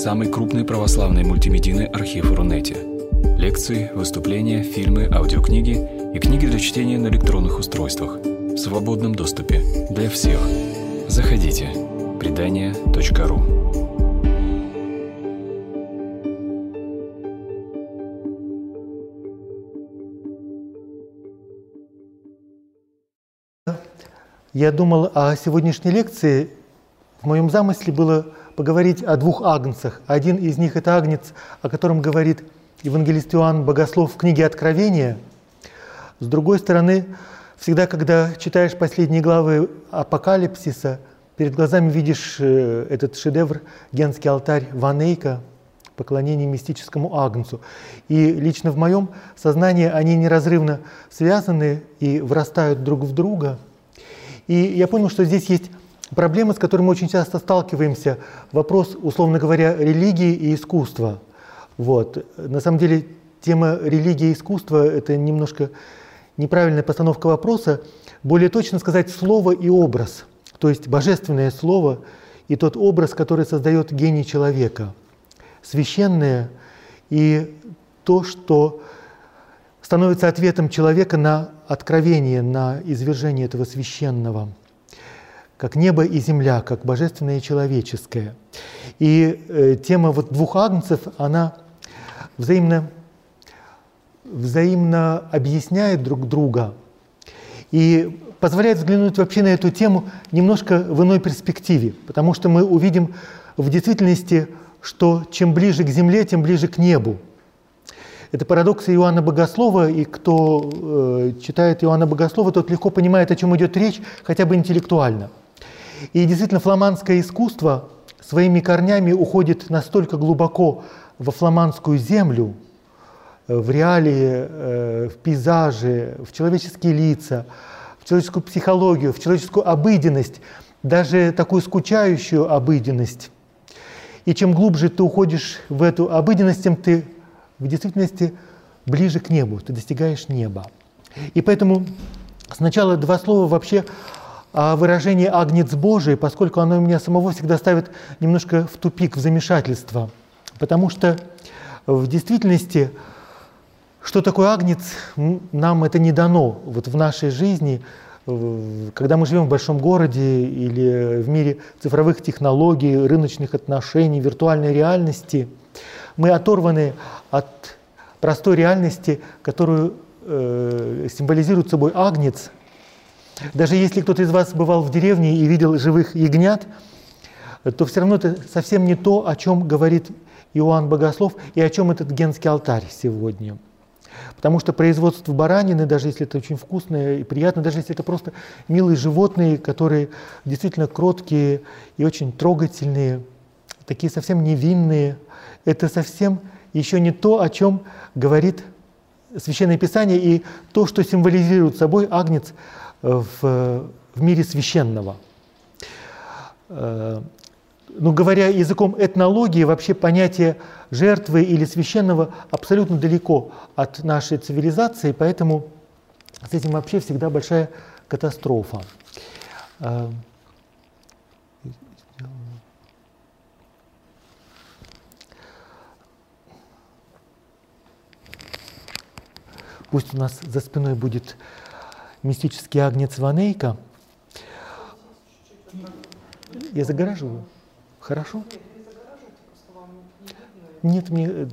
самый крупный православный мультимедийный архив Рунете. Лекции, выступления, фильмы, аудиокниги и книги для чтения на электронных устройствах в свободном доступе для всех. Заходите. Предания.ру Я думал о сегодняшней лекции. В моем замысле было поговорить о двух агнцах. Один из них – это агнец, о котором говорит евангелист Иоанн Богослов в книге «Откровения». С другой стороны, всегда, когда читаешь последние главы Апокалипсиса, перед глазами видишь э, этот шедевр «Генский алтарь Ванейка», поклонение мистическому агнцу. И лично в моем сознании они неразрывно связаны и врастают друг в друга – и я понял, что здесь есть проблема, с которой мы очень часто сталкиваемся. Вопрос, условно говоря, религии и искусства. Вот. На самом деле тема религии и искусства – это немножко неправильная постановка вопроса. Более точно сказать слово и образ, то есть божественное слово и тот образ, который создает гений человека. Священное и то, что становится ответом человека на откровение, на извержение этого священного, как небо и земля, как божественное и человеческое. И э, тема вот двух агнцев, она взаимно, взаимно объясняет друг друга и позволяет взглянуть вообще на эту тему немножко в иной перспективе, потому что мы увидим в действительности, что чем ближе к земле, тем ближе к небу – это парадокс Иоанна Богослова, и кто э, читает Иоанна Богослова, тот легко понимает, о чем идет речь, хотя бы интеллектуально. И действительно, фламандское искусство своими корнями уходит настолько глубоко во фламандскую землю, э, в реалии, э, в пейзажи, в человеческие лица, в человеческую психологию, в человеческую обыденность, даже такую скучающую обыденность. И чем глубже ты уходишь в эту обыденность, тем ты в действительности ближе к небу, ты достигаешь неба. И поэтому сначала два слова вообще о выражении «агнец Божий», поскольку оно меня самого всегда ставит немножко в тупик, в замешательство. Потому что в действительности, что такое агнец, нам это не дано вот в нашей жизни, когда мы живем в большом городе или в мире цифровых технологий, рыночных отношений, виртуальной реальности – мы оторваны от простой реальности, которую э, символизирует собой агнец. Даже если кто-то из вас бывал в деревне и видел живых ягнят, то все равно это совсем не то, о чем говорит Иоанн Богослов и о чем этот генский алтарь сегодня. Потому что производство баранины, даже если это очень вкусное и приятно, даже если это просто милые животные, которые действительно кроткие и очень трогательные, такие совсем невинные – это совсем еще не то, о чем говорит Священное Писание и то, что символизирует собой агнец в, в мире священного. Э, Но ну, говоря языком этнологии, вообще понятие жертвы или священного абсолютно далеко от нашей цивилизации, поэтому с этим вообще всегда большая катастрофа. Э, Пусть у нас за спиной будет мистический агнец Ванейка. Я загораживаю? Хорошо? Нет, мне, э,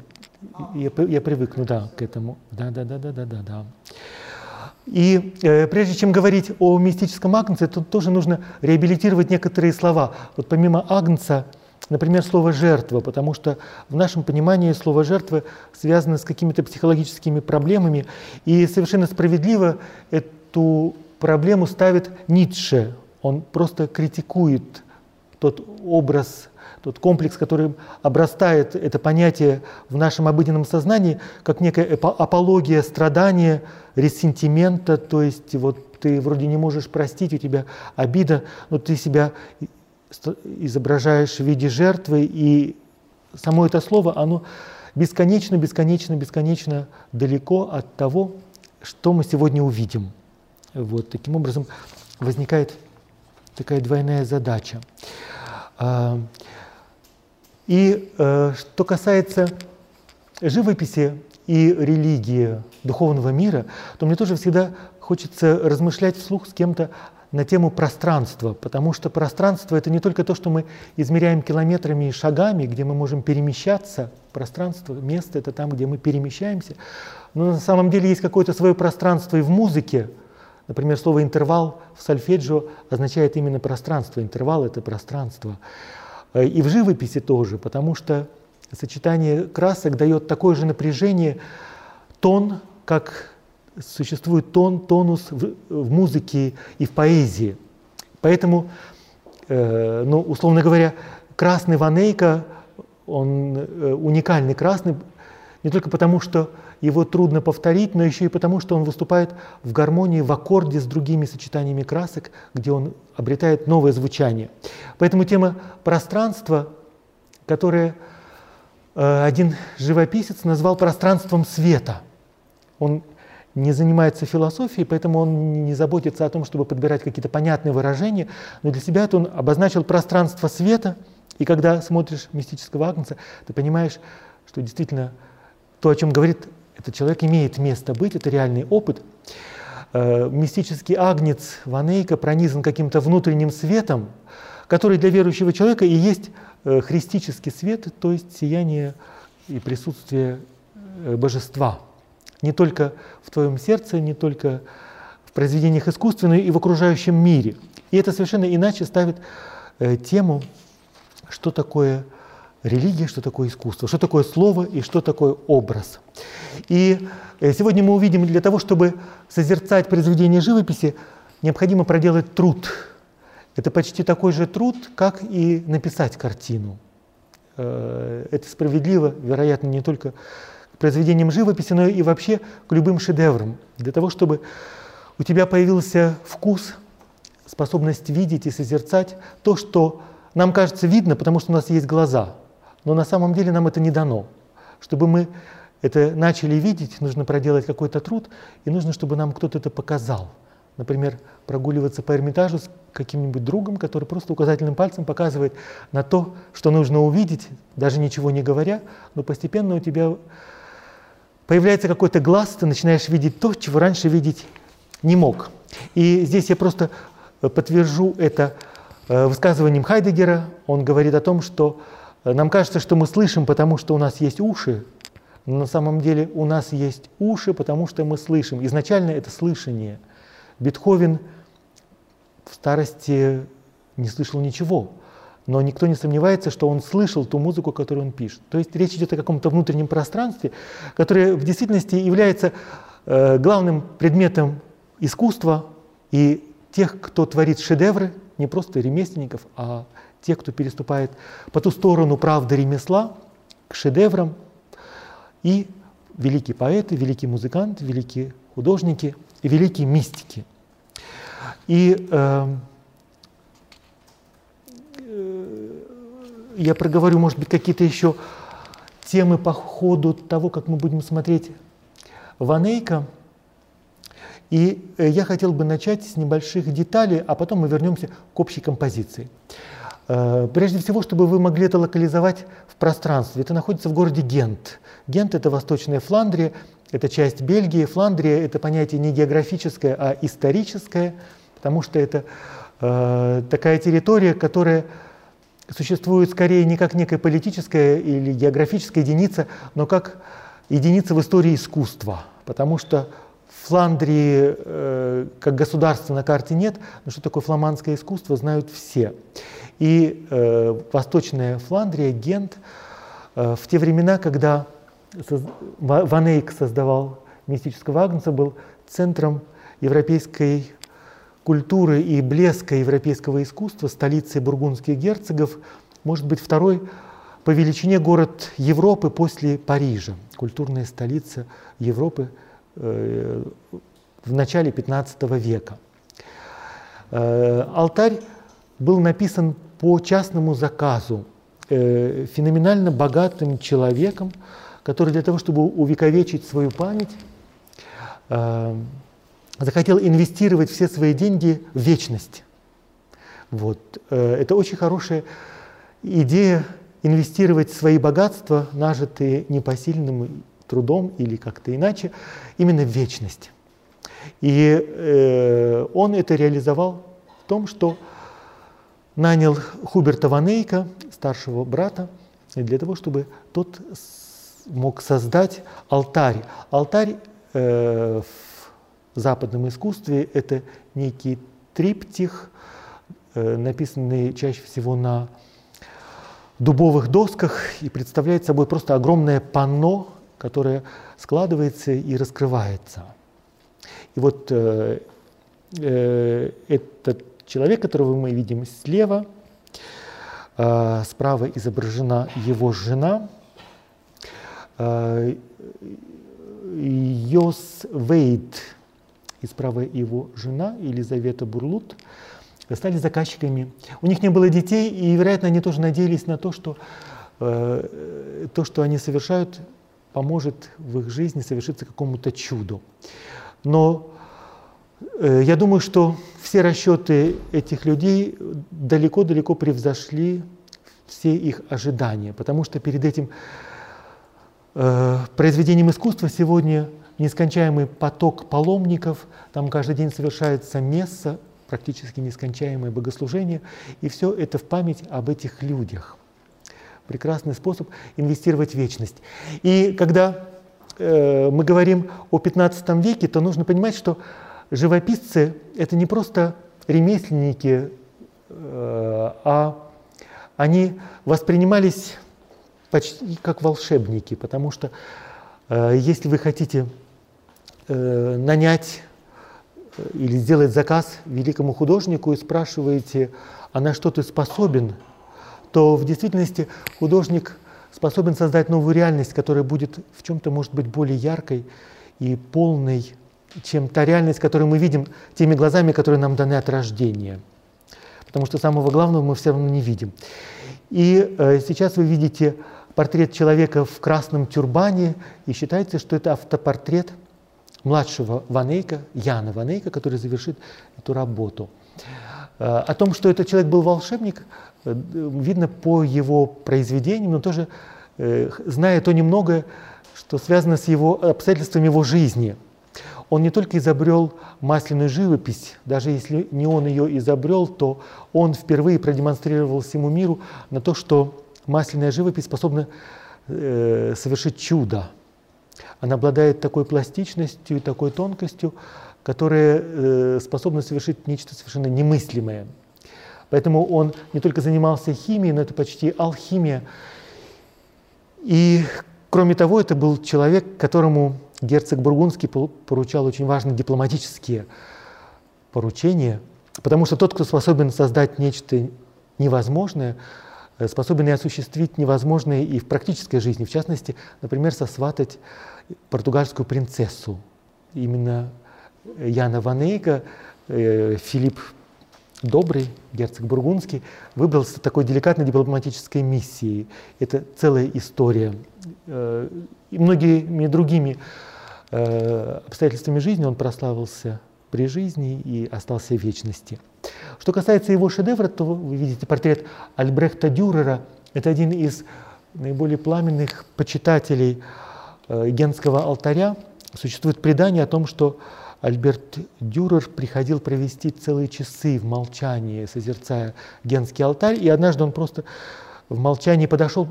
я, я привыкну, да, к этому. Да, да, да, да, да, да, да. И э, прежде чем говорить о мистическом агнце, тут тоже нужно реабилитировать некоторые слова. Вот помимо агнца, Например, слово «жертва», потому что в нашем понимании слово «жертва» связано с какими-то психологическими проблемами, и совершенно справедливо эту проблему ставит Ницше. Он просто критикует тот образ, тот комплекс, который обрастает это понятие в нашем обыденном сознании, как некая апология страдания, ресентимента, то есть вот ты вроде не можешь простить, у тебя обида, но ты себя изображаешь в виде жертвы, и само это слово, оно бесконечно, бесконечно, бесконечно далеко от того, что мы сегодня увидим. Вот таким образом возникает такая двойная задача. А, И э, что касается живописи и религии духовного мира, то мне тоже всегда хочется размышлять вслух с кем-то на тему пространства, потому что пространство — это не только то, что мы измеряем километрами и шагами, где мы можем перемещаться. Пространство, место — это там, где мы перемещаемся. Но на самом деле есть какое-то свое пространство и в музыке. Например, слово «интервал» в сольфеджио означает именно пространство. Интервал — это пространство. И в живописи тоже, потому что сочетание красок дает такое же напряжение, тон, как существует тон, тонус в, в музыке и в поэзии. Поэтому, э, ну, условно говоря, красный Ванейка, он э, уникальный красный не только потому, что его трудно повторить, но еще и потому, что он выступает в гармонии, в аккорде с другими сочетаниями красок, где он обретает новое звучание. Поэтому тема пространства, которое э, один живописец назвал пространством света. Он не занимается философией, поэтому он не заботится о том, чтобы подбирать какие-то понятные выражения, но для себя это он обозначил пространство света, и когда смотришь мистического Агнца, ты понимаешь, что действительно то, о чем говорит этот человек, имеет место быть, это реальный опыт. Э, мистический Агнец Ванейка пронизан каким-то внутренним светом, который для верующего человека и есть э, христический свет, то есть сияние и присутствие э, божества – не только в твоем сердце, не только в произведениях искусства, но и в окружающем мире. И это совершенно иначе ставит тему, что такое религия, что такое искусство, что такое слово и что такое образ. И э, сегодня мы увидим, для того, чтобы созерцать произведение живописи, необходимо проделать труд. Это почти такой же труд, как и написать картину. Э, это справедливо, вероятно, не только произведениям живописи, но и вообще к любым шедеврам. Для того, чтобы у тебя появился вкус, способность видеть и созерцать то, что нам кажется видно, потому что у нас есть глаза. Но на самом деле нам это не дано. Чтобы мы это начали видеть, нужно проделать какой-то труд, и нужно, чтобы нам кто-то это показал. Например, прогуливаться по Эрмитажу с каким-нибудь другом, который просто указательным пальцем показывает на то, что нужно увидеть, даже ничего не говоря, но постепенно у тебя появляется какой-то глаз, ты начинаешь видеть то, чего раньше видеть не мог. И здесь я просто э, подтвержу это э, высказыванием Хайдегера. Он говорит о том, что нам кажется, что мы слышим, потому что у нас есть уши, но на самом деле у нас есть уши, потому что мы слышим. Изначально это слышание. Бетховен в старости не слышал ничего но никто не сомневается, что он слышал ту музыку, которую он пишет. То есть речь идет о каком-то внутреннем пространстве, которое в действительности является э, главным предметом искусства и тех, кто творит шедевры, не просто ремесленников, а тех, кто переступает по ту сторону правды ремесла к шедеврам. И великие поэты, великие музыканты, великие художники великие мистики. И э, я проговорю, может быть, какие-то еще темы по ходу того, как мы будем смотреть Ванейка. И э, я хотел бы начать с небольших деталей, а потом мы вернемся к общей композиции. Э, прежде всего, чтобы вы могли это локализовать в пространстве. Это находится в городе Гент. Гент – это Восточная Фландрия, это часть Бельгии. Фландрия – это понятие не географическое, а историческое, потому что это э, такая территория, которая существует скорее не как некая политическая или географическая единица, но как единица в истории искусства. Потому что Фландрии э, как государства на карте нет, но что такое фламандское искусство, знают все. И э, Восточная Фландрия, Гент, э, в те времена, когда соз... Ванейк создавал мистического Агнца, был центром европейской культуры и блеска европейского искусства, столицей бургундских герцогов, может быть второй по величине город Европы после Парижа, культурная столица Европы э, в начале 15 века. Э, алтарь был написан по частному заказу э, феноменально богатым человеком, который для того, чтобы увековечить свою память, э, захотел инвестировать все свои деньги в вечность. Вот. Э, это очень хорошая идея инвестировать свои богатства, нажитые непосильным трудом или как-то иначе, именно в вечность. И э, он это реализовал в том, что нанял Хуберта Ванейка, старшего брата, для того, чтобы тот мог создать алтарь. Алтарь э, в западном искусстве это некий триптих, э, написанный чаще всего на дубовых досках и представляет собой просто огромное панно, которое складывается и раскрывается. И вот э, э, этот человек, которого мы видим слева, э, справа изображена его жена, э, Йос Вейд, и справа его жена Елизавета Бурлут, стали заказчиками. У них не было детей, и, вероятно, они тоже надеялись на то, что э, то, что они совершают, поможет в их жизни совершиться какому-то чуду. Но я думаю, что все расчеты этих людей далеко-далеко превзошли все их ожидания, потому что перед этим э, произведением искусства сегодня нескончаемый поток паломников, там каждый день совершается месса, практически нескончаемое богослужение, и все это в память об этих людях прекрасный способ инвестировать в вечность. И когда э, мы говорим о 15 веке, то нужно понимать, что живописцы — это не просто ремесленники, э, а они воспринимались почти как волшебники, потому что э, если вы хотите э, нанять или сделать заказ великому художнику и спрашиваете, а на что ты способен, то в действительности художник способен создать новую реальность, которая будет в чем-то, может быть, более яркой и полной, чем та реальность, которую мы видим теми глазами, которые нам даны от рождения. Потому что самого главного мы все равно не видим. И э, сейчас вы видите портрет человека в красном тюрбане, и считается, что это автопортрет младшего Ванейка, Яна Ванейка, который завершит эту работу. Э, о том, что этот человек был волшебник, Э, видно по его произведениям, но тоже э, зная то немногое, что связано с его обстоятельствами его жизни. Он не только изобрел масляную живопись, даже если не он ее изобрел, то он впервые продемонстрировал всему миру на то, что масляная живопись способна э, совершить чудо. Она обладает такой пластичностью и такой тонкостью, которая э, способна совершить нечто совершенно немыслимое. Поэтому он не только занимался химией, но это почти алхимия. И кроме того, это был человек, которому герцог Бургундский поручал очень важные дипломатические поручения, потому что тот, кто способен создать нечто невозможное, э, способен и осуществить невозможное и в практической жизни, в частности, например, сосватать португальскую принцессу. Именно Яна Ванейка, э, Филипп добрый герцог Бургундский выбрался такой деликатной дипломатической миссией. Это целая история. Э, и многими другими обстоятельствами жизни он прославился при жизни и остался в вечности. Что касается его шедевра, то вы видите портрет Альбрехта Дюрера. Это один из наиболее пламенных почитателей э, генского алтаря. Существует предание о том, что Альберт Дюрер приходил провести целые часы в молчании, созерцая Генский алтарь, и однажды он просто в молчании подошел,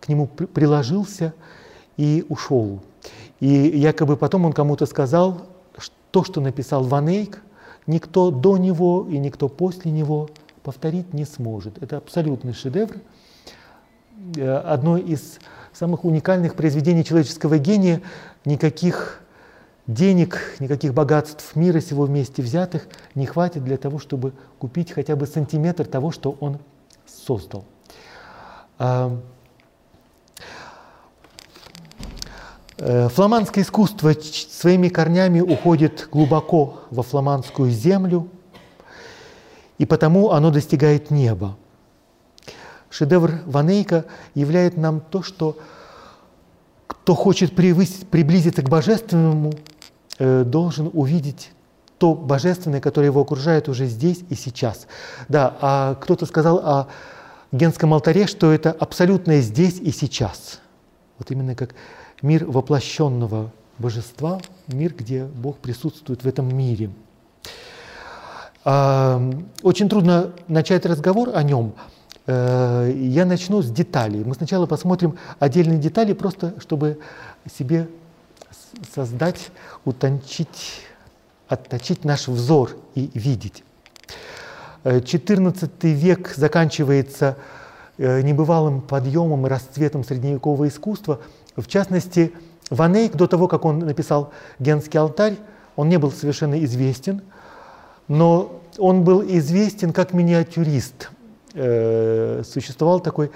к нему приложился и ушел. И якобы потом он кому-то сказал, что то, что написал Ванейк, никто до него и никто после него повторить не сможет. Это абсолютный шедевр, э, одно из самых уникальных произведений человеческого гения, никаких денег, никаких богатств мира всего вместе взятых не хватит для того, чтобы купить хотя бы сантиметр того, что он создал. Э, фламандское искусство своими корнями уходит глубоко во фламандскую землю, и потому оно достигает неба. Шедевр Ванейка являет нам то, что кто хочет приблизиться к божественному, Э, должен увидеть то божественное, которое его окружает уже здесь и сейчас. Да, а кто-то сказал о Генском алтаре, что это абсолютное здесь и сейчас. Вот именно как мир воплощенного божества, мир, где Бог присутствует в этом мире. А, очень трудно начать разговор о нем. Э, я начну с деталей. Мы сначала посмотрим отдельные детали, просто чтобы себе создать, утончить, отточить наш взор и видеть. XIV э, век заканчивается э, небывалым подъемом и расцветом средневекового искусства. В частности, Ван Эйк, до того, как он написал «Генский алтарь», он не был совершенно известен, но он был известен как миниатюрист. Э, существовал такой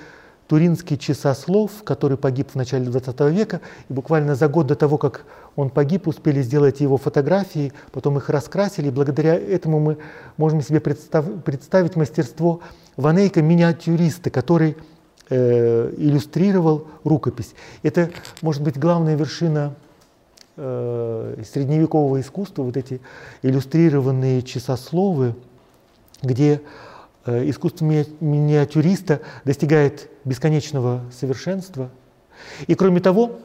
туринский часослов, который погиб в начале XX века, и буквально за год до того, как он погиб, успели сделать его фотографии, потом их раскрасили, и благодаря этому мы можем себе представ представить мастерство Ванейка, миниатюриста, который э, иллюстрировал рукопись. Это, может быть, главная вершина э, средневекового искусства, вот эти иллюстрированные часословы, где Э, искусство миниатюриста достигает бесконечного совершенства. И кроме того,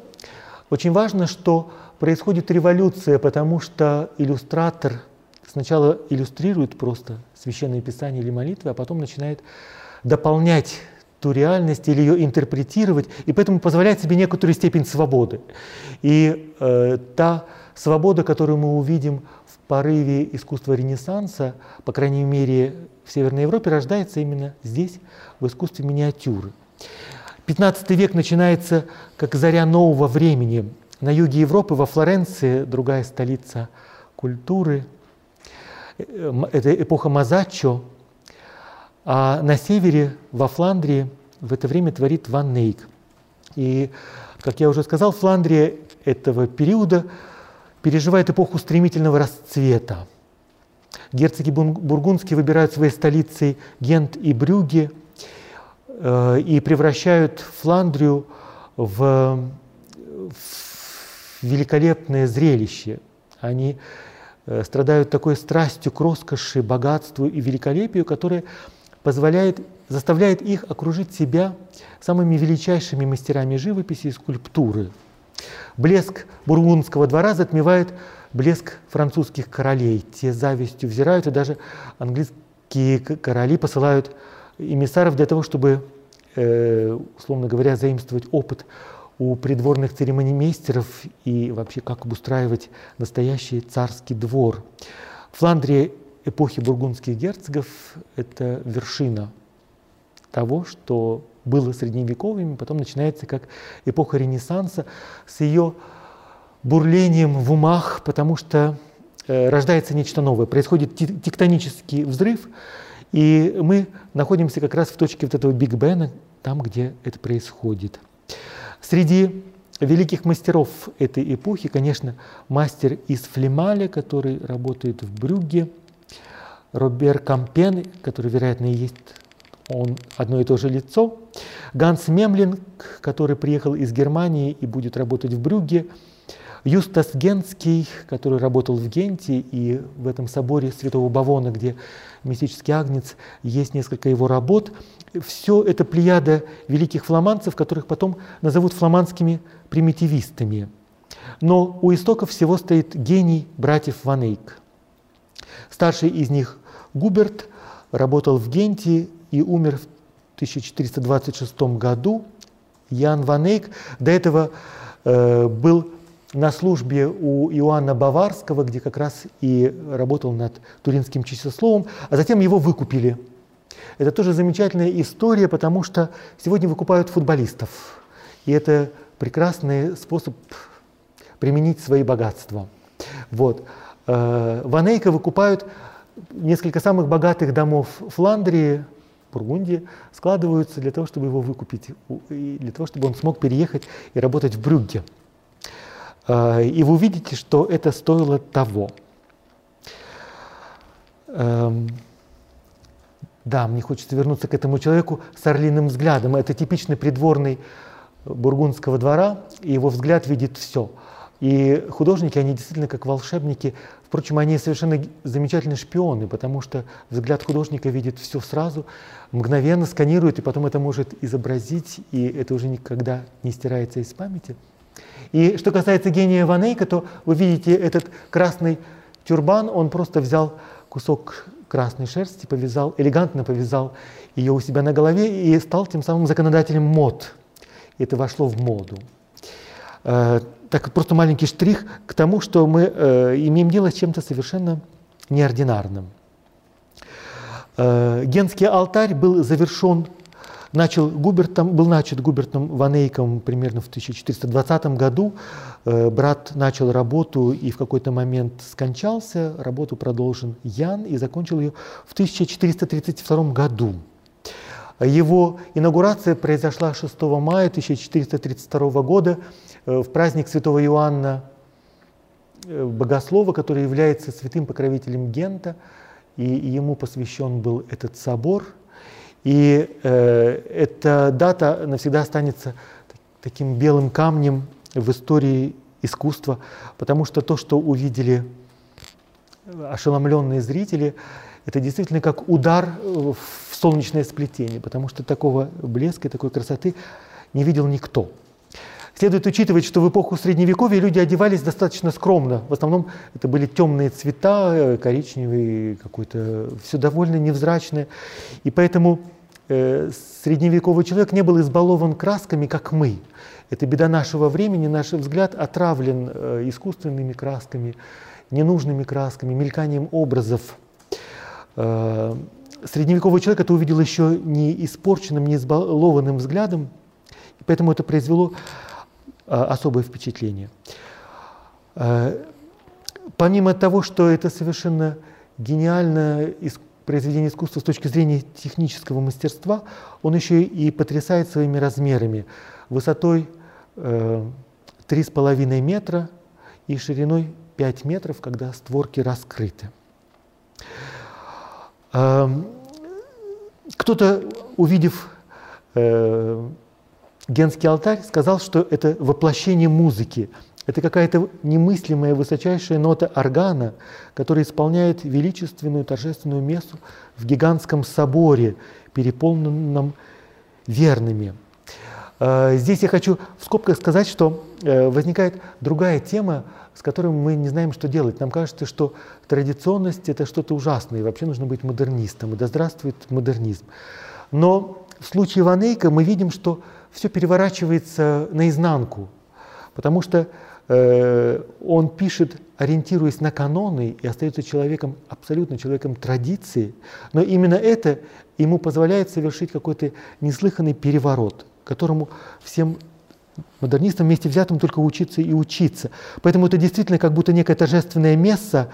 очень важно, что происходит революция, потому что иллюстратор сначала иллюстрирует просто священное писание или молитвы, а потом начинает дополнять ту реальность или ее интерпретировать, и поэтому позволяет себе некоторую степень свободы. И э, та свобода, которую мы увидим в порыве искусства Ренессанса, по крайней мере в Северной Европе рождается именно здесь, в искусстве миниатюры. 15 век начинается как заря нового времени. На юге Европы, во Флоренции, другая столица культуры, это эпоха Мазаччо, а на севере, во Фландрии, в это время творит Ван Нейк. И, как я уже сказал, Фландрия этого периода переживает эпоху стремительного расцвета. Герцоги бургундские выбирают своей столицей Гент и Брюги э, и превращают Фландрию в, в великолепное зрелище. Они э, страдают такой страстью к роскоши, богатству и великолепию, которое позволяет, заставляет их окружить себя самыми величайшими мастерами живописи и скульптуры. Блеск бургундского двора затмевает блеск французских королей. Те завистью взирают, и даже английские короли посылают эмиссаров для того, чтобы, э, условно говоря, заимствовать опыт у придворных церемонимейстеров и вообще как обустраивать настоящий царский двор. Фландрия эпохи бургундских герцогов – это вершина того, что было средневековыми, потом начинается как эпоха Ренессанса с ее бурлением в умах, потому что э, рождается нечто новое, происходит тектонический взрыв, и мы находимся как раз в точке вот этого Биг Бена, там, где это происходит. Среди великих мастеров этой эпохи, конечно, мастер из Флемаля, который работает в Брюгге, Робер Кампен, который, вероятно, и есть он одно и то же лицо, Ганс Мемлинг, который приехал из Германии и будет работать в Брюгге, Юстас Генский, который работал в Генте, и в этом соборе Святого Бавона, где мистический агнец, есть несколько его работ. Все это плеяда великих фламандцев, которых потом назовут фламандскими примитивистами. Но у истоков всего стоит гений братьев Ванейк. Старший из них Губерт работал в Генте и умер в 1426 году. Ян Ванейк до этого э, был на службе у Иоанна Баварского, где как раз и работал над туринским часословом, а затем его выкупили. Это тоже замечательная история, потому что сегодня выкупают футболистов. И это прекрасный способ применить свои богатства. Вот. Э, Ванейка выкупают несколько самых богатых домов Фландрии, Бургундии, складываются для того, чтобы его выкупить, для того, чтобы он смог переехать и работать в Брюгге. А, и вы увидите, что это стоило того. Эм, да, мне хочется вернуться к этому человеку с орлиным взглядом. Это типичный придворный бургундского двора, и его взгляд видит все. И художники, они действительно как волшебники. Впрочем, они совершенно замечательные шпионы, потому что взгляд художника видит все сразу, мгновенно сканирует, и потом это может изобразить, и это уже никогда не стирается из памяти. И что касается гения Ванейка, то вы видите этот красный тюрбан, он просто взял кусок красной шерсти, повязал, элегантно повязал ее у себя на голове и стал тем самым законодателем мод. Это вошло в моду. Так просто маленький штрих к тому, что мы э, имеем дело с чем-то совершенно неординарным. Э, Генский алтарь был завершен, начал Губертом, был начат Губертом Ванейком примерно в 1420 году. Э, брат начал работу и в какой-то момент скончался. Работу продолжен Ян и закончил ее в 1432 году. Его инаугурация произошла 6 мая 1432 года в праздник святого Иоанна э, Богослова, который является святым покровителем Гента, и ему посвящен был этот собор. И э, эта дата навсегда останется таким белым камнем в истории искусства, потому что то, что увидели ошеломленные зрители, это действительно как удар в солнечное сплетение, потому что такого блеска такой красоты не видел никто. Следует учитывать, что в эпоху Средневековья люди одевались достаточно скромно. В основном это были темные цвета, коричневый какой-то, все довольно невзрачное. И поэтому э, средневековый человек не был избалован красками, как мы. Это беда нашего времени, наш взгляд отравлен э, искусственными красками, ненужными красками, мельканием образов. Э, средневековый человек это увидел еще не испорченным, не избалованным взглядом, и поэтому это произвело особое впечатление. А, помимо того, что это совершенно гениальное произведение искусства с точки зрения технического мастерства, он еще и потрясает своими размерами, высотой э, три с половиной метра и шириной 5 метров, когда створки раскрыты. Кто-то, увидев э, Генский алтарь, сказал, что это воплощение музыки. Это какая-то немыслимая высочайшая нота органа, которая исполняет величественную торжественную мессу в гигантском соборе, переполненном верными. Э, здесь я хочу в скобках сказать, что э, возникает другая тема, с которым мы не знаем, что делать. Нам кажется, что традиционность – это что-то ужасное, и вообще нужно быть модернистом, и да здравствует модернизм. Но в случае Ванейка мы видим, что все переворачивается наизнанку, потому что э, он пишет, ориентируясь на каноны, и остается человеком, абсолютно человеком традиции, но именно это ему позволяет совершить какой-то неслыханный переворот, которому всем Модернистам вместе взятым только учиться и учиться. Поэтому это действительно как будто некое торжественное место,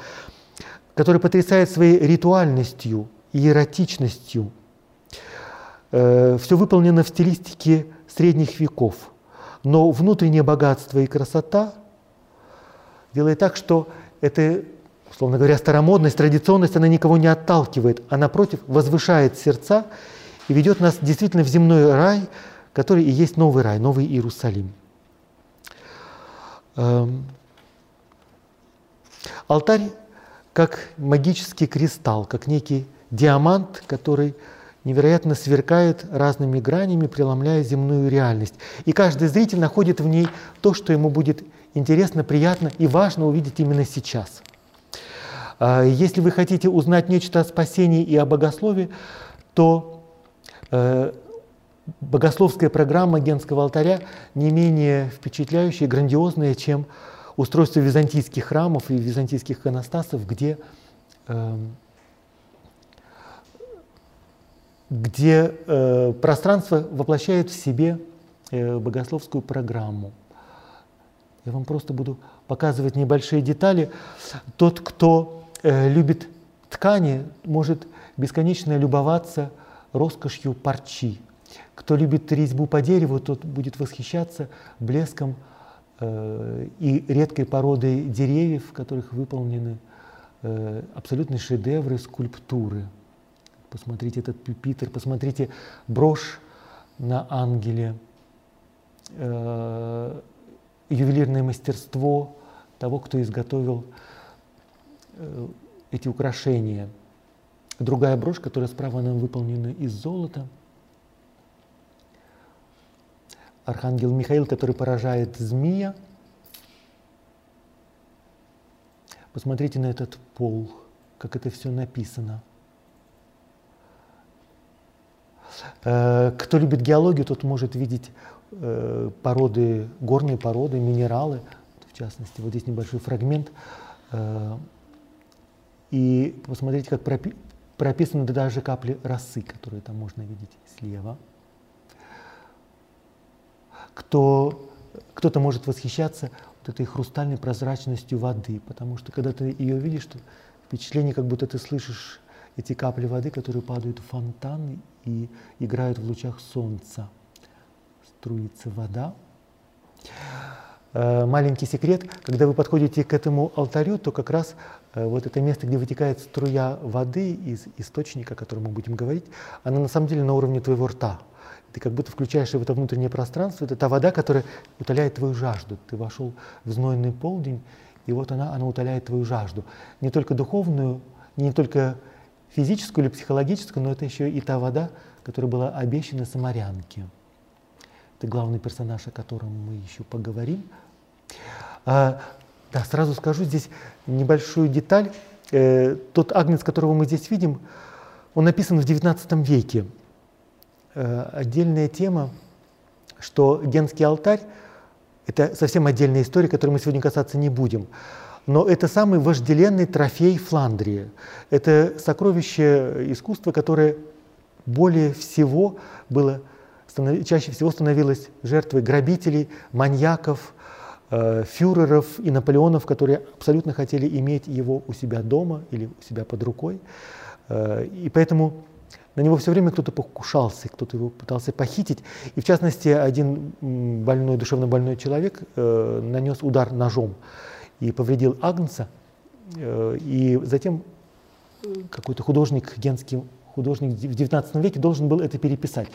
которое потрясает своей ритуальностью и эротичностью. Э, Все выполнено в стилистике средних веков. Но внутреннее богатство и красота делает так, что это, условно говоря, старомодность, традиционность, она никого не отталкивает, а напротив возвышает сердца и ведет нас действительно в земной рай – который и есть новый рай, новый Иерусалим. Эм, алтарь как магический кристалл, как некий диамант, который невероятно сверкает разными гранями, преломляя земную реальность. И каждый зритель находит в ней то, что ему будет интересно, приятно и важно увидеть именно сейчас. А если вы хотите узнать нечто о спасении и о богословии, то э, богословская программа Генского алтаря не менее впечатляющая, грандиозная, чем устройство византийских храмов и византийских иконостасов, где, э, где э, пространство воплощает в себе э, богословскую программу. Я вам просто буду показывать небольшие детали. Тот, кто э, любит ткани, может бесконечно любоваться роскошью парчи, кто любит резьбу по дереву, тот будет восхищаться блеском э, и редкой породой деревьев, в которых выполнены э, абсолютные шедевры скульптуры. Посмотрите этот пюпитр, посмотрите брошь на ангеле. Э, ювелирное мастерство того, кто изготовил э, эти украшения. Другая брошь, которая справа она выполнена из золота. Архангел Михаил, который поражает змея. Посмотрите на этот пол, как это все написано. Э, кто любит геологию, тот может видеть э, породы, горные породы, минералы, в частности, вот здесь небольшой фрагмент. Э, и посмотрите, как пропи прописаны даже капли росы, которые там можно видеть слева. Кто, кто-то может восхищаться вот этой хрустальной прозрачностью воды, потому что когда ты ее видишь, то впечатление, как будто ты слышишь эти капли воды, которые падают в фонтан и играют в лучах солнца. Струится вода. Э, маленький секрет, когда вы подходите к этому алтарю, то как раз э, вот это место, где вытекает струя воды из источника, о котором мы будем говорить, она на самом деле на уровне твоего рта. Ты как будто включаешь в это внутреннее пространство. Это та вода, которая утоляет твою жажду. Ты вошел в знойный полдень, и вот она, она утоляет твою жажду. Не только духовную, не только физическую или психологическую, но это еще и та вода, которая была обещана самарянке. Это главный персонаж, о котором мы еще поговорим. А, да, сразу скажу здесь небольшую деталь. Э, тот агнец, которого мы здесь видим, он написан в XIX веке. Э, отдельная тема, что Генский алтарь – это совсем отдельная история, которой мы сегодня касаться не будем. Но это самый вожделенный трофей Фландрии. Это сокровище искусства, которое более всего было, чаще всего становилось жертвой грабителей, маньяков, э, фюреров и Наполеонов, которые абсолютно хотели иметь его у себя дома или у себя под рукой. Э, и поэтому на него все время кто-то покушался, кто-то его пытался похитить. И в частности, один больной, душевно больной человек э, нанес удар ножом и повредил Агнца, э, и затем э, какой-то художник, генский художник в XIX веке должен был это переписать.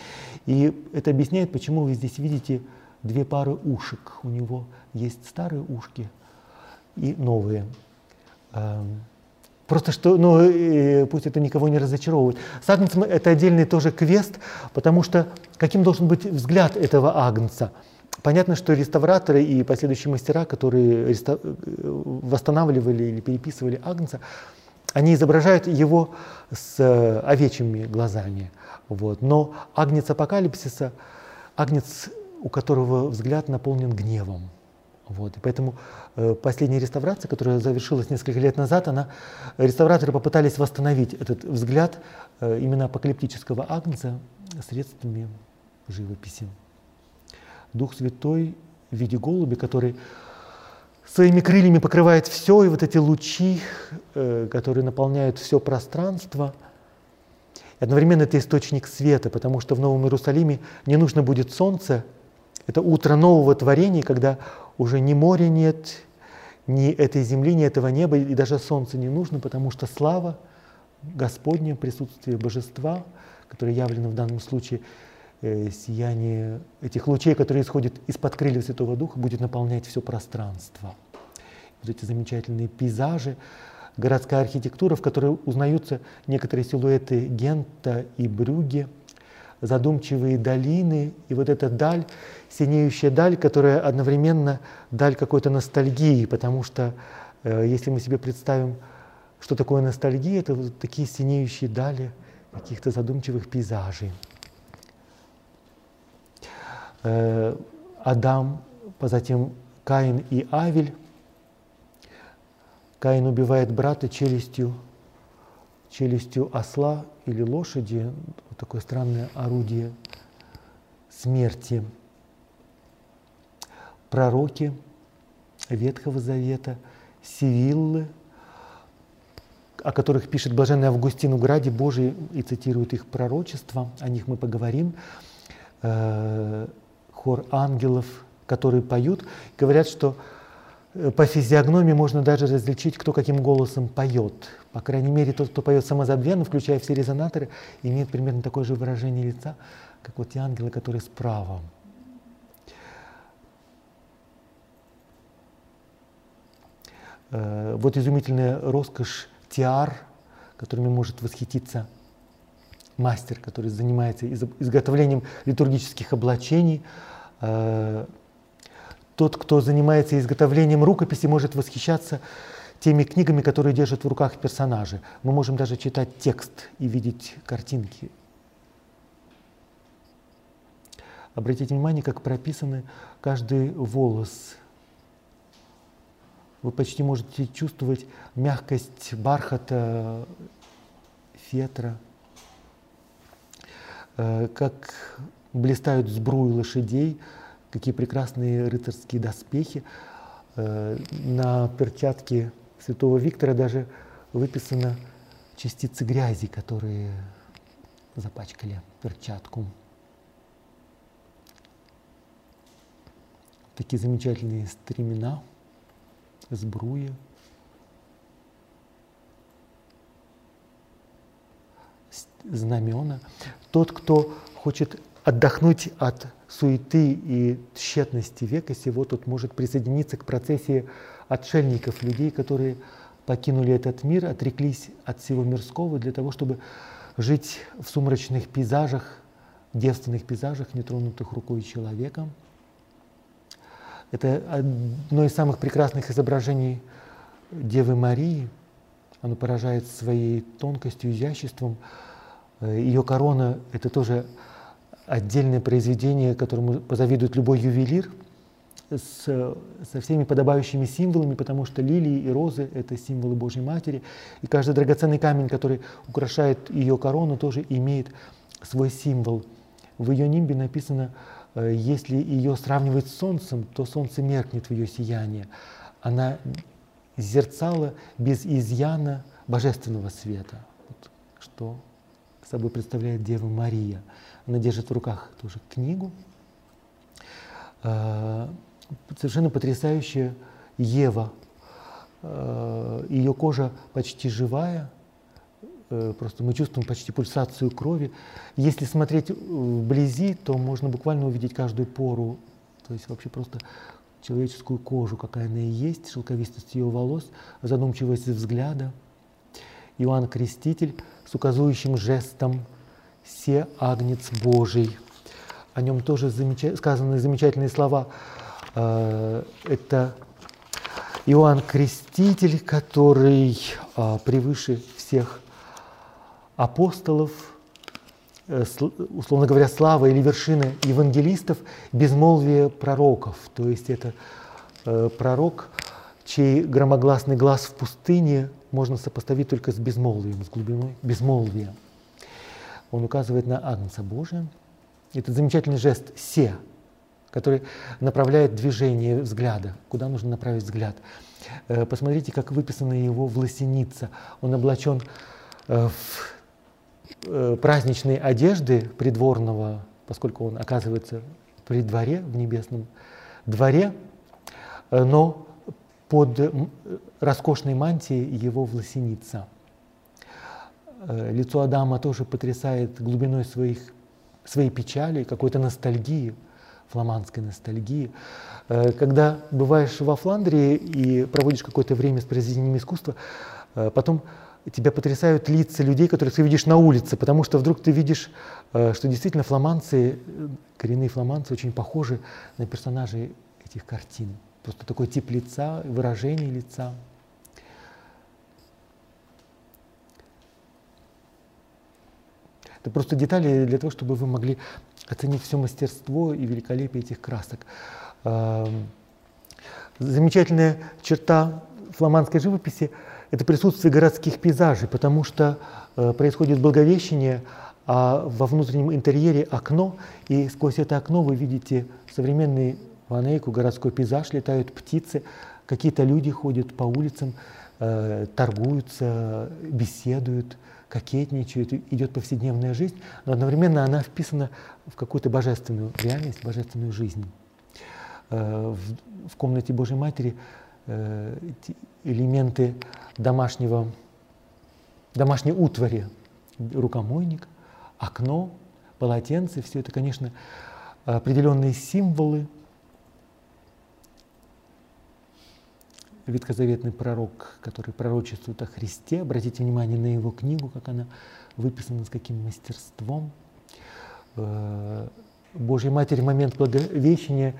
И это объясняет, почему вы здесь видите две пары ушек. У него есть старые ушки и новые. Эм, просто что, ну, пусть это никого не разочаровывает. С Агнцем это отдельный тоже квест, потому что каким должен быть взгляд этого Агнца – Понятно, что реставраторы и последующие мастера, которые рестав... восстанавливали или переписывали Агнца, они изображают его с э, овечьими глазами. Вот. Но Агнец апокалипсиса, Агнец, у которого взгляд наполнен гневом. Вот. И поэтому э, последняя реставрация, которая завершилась несколько лет назад, она, реставраторы попытались восстановить этот взгляд э, именно апокалиптического Агнца средствами живописи. Дух Святой в виде голуби, который своими крыльями покрывает все, и вот эти лучи, э, которые наполняют все пространство. И одновременно это источник света, потому что в Новом Иерусалиме не нужно будет солнце. Это утро нового творения, когда уже ни моря нет, ни этой земли, ни этого неба, и даже солнца не нужно, потому что слава Господня, присутствие Божества, которое явлено в данном случае – сияние этих лучей, которые исходят из-под крыльев Святого Духа, будет наполнять все пространство. Вот эти замечательные пейзажи, городская архитектура, в которой узнаются некоторые силуэты Гента и Брюге, задумчивые долины и вот эта даль, синеющая даль, которая одновременно даль какой-то ностальгии, потому что э, если мы себе представим, что такое ностальгия, это вот такие синеющие дали каких-то задумчивых пейзажей. Э, Адам, затем Каин и Авель. Каин убивает брата челюстью, челюстью осла или лошади, вот такое странное орудие смерти. Пророки Ветхого Завета, Сивиллы, о которых пишет блаженный Августин в Граде Божий и цитирует их пророчества, о них мы поговорим. Хор ангелов, которые поют, говорят, что э, по физиогномии можно даже различить, кто каким голосом поет. По крайней мере, тот, кто поет самозабвенно, включая все резонаторы, имеет примерно такое же выражение лица, как вот те ангелы, которые справа. Э, вот изумительная роскошь тиар, которыми может восхититься мастер, который занимается изготовлением литургических облачений. Э, тот, кто занимается изготовлением рукописи, может восхищаться теми книгами, которые держат в руках персонажи. Мы можем даже читать текст и видеть картинки. Обратите внимание, как прописаны каждый волос. Вы почти можете чувствовать мягкость бархата, фетра, как блистают сбруи лошадей, какие прекрасные рыцарские доспехи. Э, на перчатке святого Виктора даже выписаны частицы грязи, которые запачкали перчатку. Такие замечательные стремена, сбруя. Знамена. Тот, кто хочет отдохнуть от суеты и тщетности века сего, тот может присоединиться к процессии отшельников, людей, которые покинули этот мир, отреклись от всего мирского для того, чтобы жить в сумрачных пейзажах, девственных пейзажах, нетронутых рукой человека. Это одно из самых прекрасных изображений Девы Марии. Оно поражает своей тонкостью, изяществом. Ее корона – это тоже отдельное произведение, которому позавидует любой ювелир – с, со всеми подобающими символами, потому что лилии и розы – это символы Божьей Матери, и каждый драгоценный камень, который украшает ее корону, тоже имеет свой символ. В ее нимбе написано, э, если ее сравнивать с солнцем, то солнце меркнет в ее сияние. Она зерцала без изъяна божественного света, вот, что собой представляет Дева Мария. Она держит в руках тоже книгу, э, совершенно потрясающая Ева. Э, Ее кожа почти живая, э, просто мы чувствуем почти пульсацию крови. Если смотреть вблизи, то можно буквально увидеть каждую пору, то есть вообще просто человеческую кожу, какая она и есть, шелковистость ее волос, задумчивость взгляда. Иоанн Креститель с указующим жестом «Се агнец Божий». О нем тоже замеча... сказаны замечательные слова – Э, это Иоанн Креститель, который а, превыше всех апостолов, э, условно говоря, слава или вершина евангелистов, безмолвие пророков. То есть это э, пророк, чей громогласный глаз в пустыне можно сопоставить только с безмолвием, с глубиной безмолвия. Он указывает на Агнца Божия. Это замечательный жест «се», который направляет движение взгляда, куда нужно направить взгляд. Э, посмотрите, как выписана его власеница. Он облачен э, в э, праздничные одежды придворного, поскольку он оказывается при дворе, в небесном дворе, но под роскошной мантией его власеница. Лицо Адама тоже потрясает глубиной своих, своей печали, какой-то ностальгии – фламандской ностальгии. Э, когда бываешь во Фландрии и проводишь какое-то время с произведениями искусства, э, потом тебя потрясают лица людей, которых ты видишь на улице, потому что вдруг ты видишь, э, что действительно фламандцы, коренные фламандцы очень похожи на персонажей этих картин. Просто такой тип лица, выражение лица. Это просто детали для того, чтобы вы могли оценить все мастерство и великолепие этих красок. Замечательная черта фламандской живописи – это присутствие городских пейзажей, потому что э, происходит благовещение, а во внутреннем интерьере окно, и сквозь это окно вы видите современный Ванейку, городской пейзаж, летают птицы, какие-то люди ходят по улицам, э, торгуются, беседуют – кокетничают, идет повседневная жизнь, но одновременно она вписана в какую-то божественную реальность, божественную жизнь. Э, в, в комнате Божьей Матери э, элементы домашнего, домашней утвари, рукомойник, окно, полотенце, все это, конечно, определенные символы, ветхозаветный пророк, который пророчествует о Христе. Обратите внимание на его книгу, как она выписана, с каким мастерством. Э, Божья Матерь в момент Благовещения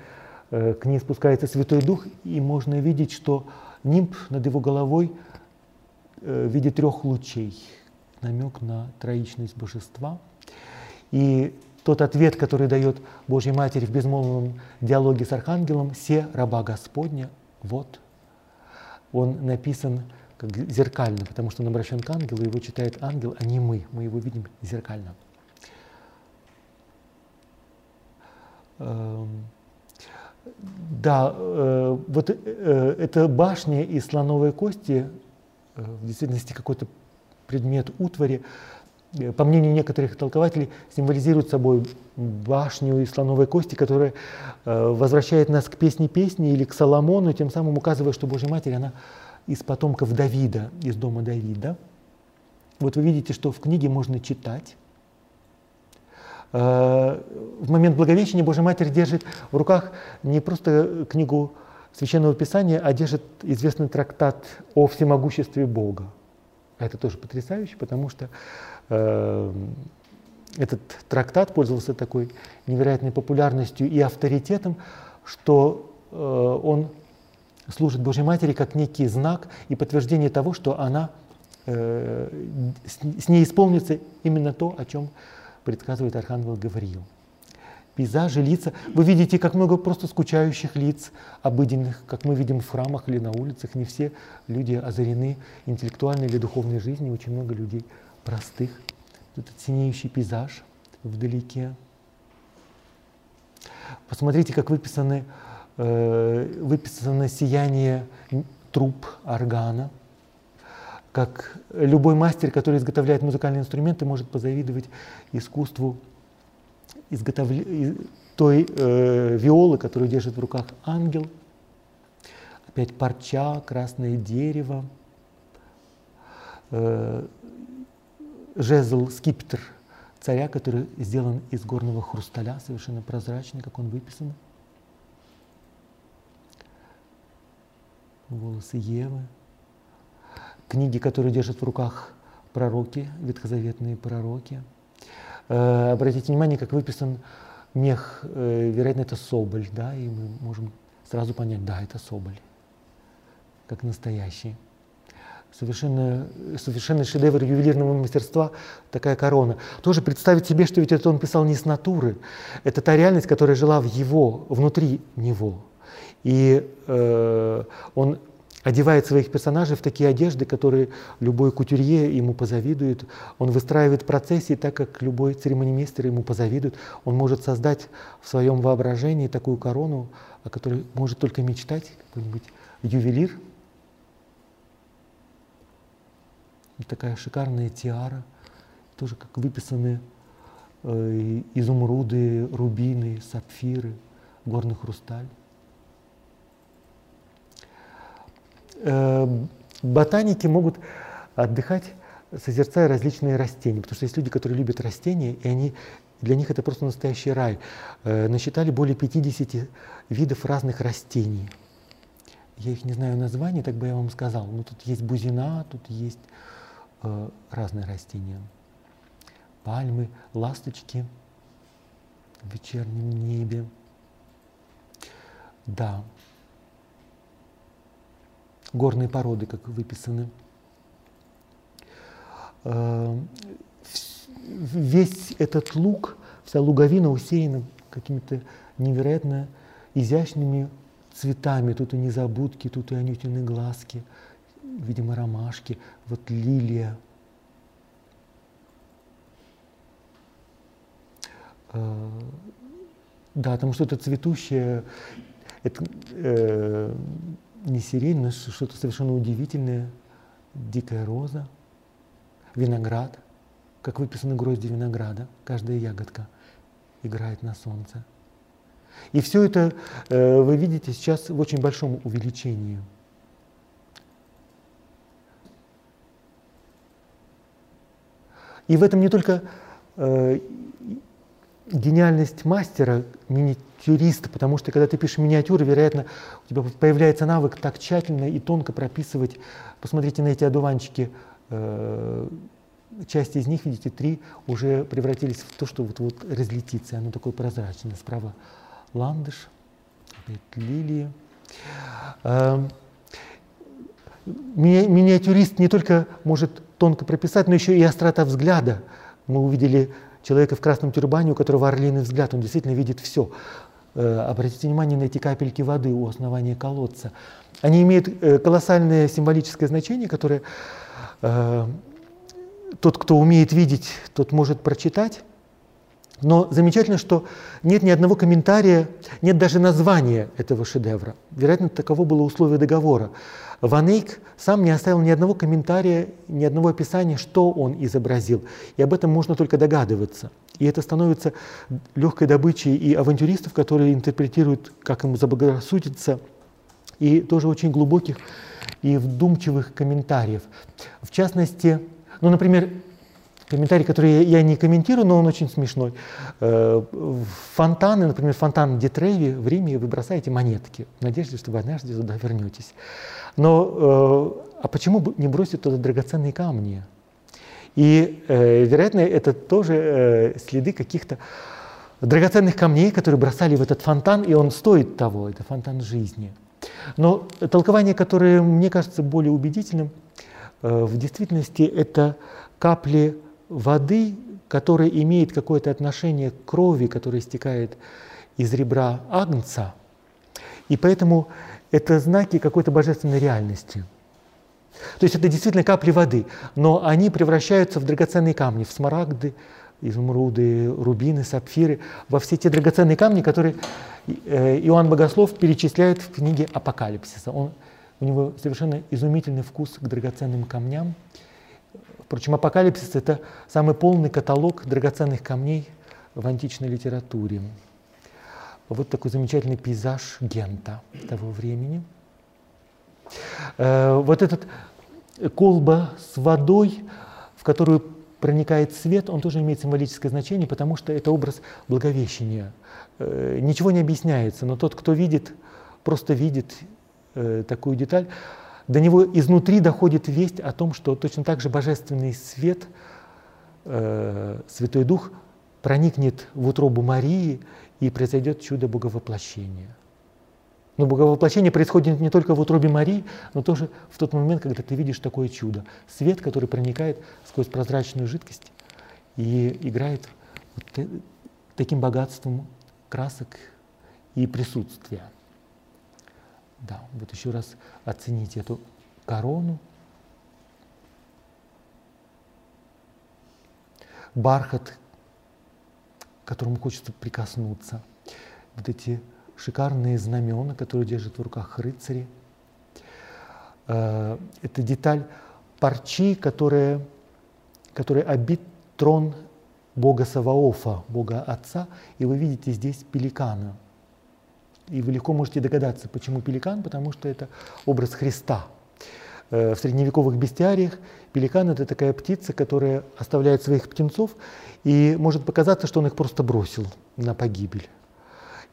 э, к ней спускается Святой Дух, и можно видеть, что нимб над его головой э, в виде трех лучей, намек на троичность божества. И тот ответ, который дает Божья Матерь в безмолвном диалоге с Архангелом, «Се раба Господня, вот». Он написан как зеркально, потому что он обращен к ангелу, его читает ангел, а не мы. Мы его видим зеркально. Эм, да, э, вот э, эта башня из слоновой кости, э, в действительности какой-то предмет утвари, по мнению некоторых толкователей, символизирует собой башню из слоновой кости, которая возвращает нас к песне песни или к Соломону, тем самым указывая, что Божья Матерь, она из потомков Давида, из дома Давида. Вот вы видите, что в книге можно читать, Э, в момент Благовещения Божья Матерь держит в руках не просто книгу Священного Писания, а держит известный трактат о всемогуществе Бога. Это тоже потрясающе, потому что э, этот трактат пользовался такой невероятной популярностью и авторитетом, что э, он служит Божьей Матери как некий знак и подтверждение того, что она, э, с ней исполнится именно то, о чем предсказывает Архангел Гавриил. Пейзажи, лица. Вы видите, как много просто скучающих лиц, обыденных, как мы видим в храмах или на улицах. Не все люди озарены интеллектуальной или духовной жизнью, очень много людей простых. Этот синеющий пейзаж вдалеке. Посмотрите, как выписаны, э, выписано сияние труб органа как любой мастер, который изготовляет музыкальные инструменты, может позавидовать искусству изготовления той э, виолы, которую держит в руках ангел. Опять парча, красное дерево, э, жезл, скипетр царя, который сделан из горного хрусталя, совершенно прозрачный, как он выписан. Волосы Евы – книги, которые держат в руках пророки, ветхозаветные пророки. Э, обратите внимание, как выписан мех, э, вероятно, это соболь, да, и мы можем сразу понять, да, это соболь, как настоящий. Совершенно, совершенно шедевр ювелирного мастерства, такая корона. Тоже представить себе, что ведь это он писал не с натуры. Это та реальность, которая жила в его, внутри него. И э, он одевает своих персонажей в такие одежды, которые любой кутюрье ему позавидует. Он выстраивает процессии так, как любой церемонимейстер ему позавидует. Он может создать в своем воображении такую корону, о которой может только мечтать какой-нибудь ювелир. И такая шикарная тиара, тоже как выписаны э, изумруды, рубины, сапфиры, горный хрусталь. Э, ботаники могут отдыхать, созерцая различные растения, потому что есть люди, которые любят растения, и они, для них это просто настоящий рай. Э, насчитали более 50 видов разных растений. Я их не знаю названий, так бы я вам сказал. Но тут есть бузина, тут есть э, разные растения. Пальмы, ласточки в вечернем небе. Да, горные породы, как выписаны. Э, весь этот луг, вся луговина усеяна какими-то невероятно изящными цветами. Тут и незабудки, тут и анютины глазки, видимо, ромашки, вот лилия. Э, да, потому что это цветущее, это, э, не сирень, но что-то совершенно удивительное. Дикая роза, виноград, как выписаны грозди винограда, каждая ягодка играет на солнце. И все это э, вы видите сейчас в очень большом увеличении. И в этом не только э, гениальность мастера, миниатюриста, потому что когда ты пишешь миниатюры, вероятно, у тебя появляется навык так тщательно и тонко прописывать. Посмотрите на эти одуванчики, э, часть из них, видите, три уже превратились в то, что вот, вот разлетится, оно такое прозрачное. Справа ландыш, лилии. Э, миниатюрист не только может тонко прописать, но еще и острота взгляда. Мы увидели человека в красном тюрбане, у которого орлиный взгляд, он действительно видит все. Э, обратите внимание на эти капельки воды у основания колодца. Они имеют э, колоссальное символическое значение, которое э, тот, кто умеет видеть, тот может прочитать. Но замечательно, что нет ни одного комментария, нет даже названия этого шедевра. Вероятно, таково было условие договора. Ван Эйк сам не оставил ни одного комментария, ни одного описания, что он изобразил. И об этом можно только догадываться. И это становится легкой добычей и авантюристов, которые интерпретируют, как им заблагорассудится, и тоже очень глубоких и вдумчивых комментариев. В частности, ну, например, комментарий, который я не комментирую, но он очень смешной. Э, фонтаны, например, фонтан Детреви в Риме вы бросаете монетки в надежде, что вы однажды туда вернетесь. Но э, а почему не бросить туда драгоценные камни? И, э, вероятно, это тоже э, следы каких-то драгоценных камней, которые бросали в этот фонтан, и он стоит того, это фонтан жизни. Но толкование, которое мне кажется более убедительным, э, в действительности это капли воды, которая имеет какое-то отношение к крови, которая истекает из ребра агнца. И поэтому это знаки какой-то божественной реальности. То есть это действительно капли воды, но они превращаются в драгоценные камни, в смарагды, изумруды, рубины, сапфиры, во все те драгоценные камни, которые э, Иоанн Богослов перечисляет в книге Апокалипсиса. Он, у него совершенно изумительный вкус к драгоценным камням. Впрочем, Апокалипсис – это самый полный каталог драгоценных камней в античной литературе. Вот такой замечательный пейзаж Гента того времени. Э, вот этот колба с водой, в которую проникает свет, он тоже имеет символическое значение, потому что это образ благовещения. Э, ничего не объясняется, но тот, кто видит, просто видит э, такую деталь, до него изнутри доходит весть о том, что точно так же божественный свет, Святой Дух проникнет в утробу Марии и произойдет чудо боговоплощения. Но боговоплощение происходит не только в утробе Марии, но тоже в тот момент, когда ты видишь такое чудо. Свет, который проникает сквозь прозрачную жидкость и играет вот таким богатством красок и присутствия. Да, вот еще раз оцените эту корону. Бархат, которому хочется прикоснуться. Вот эти шикарные знамена, которые держат в руках рыцари. Э, это деталь парчи, которая, которая обит трон бога Саваофа, бога Отца, и вы видите здесь пеликана. И вы легко можете догадаться, почему пеликан, потому что это образ Христа. Э, в средневековых бестиариях пеликан – это такая птица, которая оставляет своих птенцов, и может показаться, что он их просто бросил на погибель.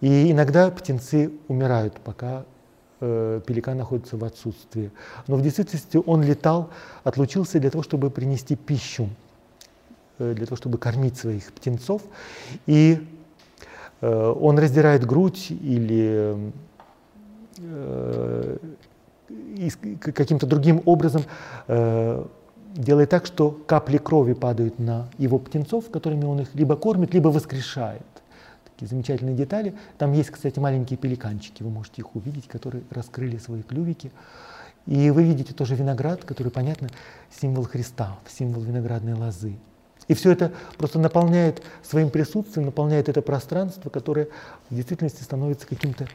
И иногда птенцы умирают, пока э, пеликан находится в отсутствии. Но в действительности он летал, отлучился для того, чтобы принести пищу, э, для того, чтобы кормить своих птенцов. И э, он раздирает грудь или э, каким-то другим образом э, делает так, что капли крови падают на его птенцов, которыми он их либо кормит, либо воскрешает. Такие замечательные детали. Там есть, кстати, маленькие пеликанчики, вы можете их увидеть, которые раскрыли свои клювики. И вы видите тоже виноград, который, понятно, символ Христа, символ виноградной лозы. И все это просто наполняет своим присутствием, наполняет это пространство, которое в действительности становится каким-то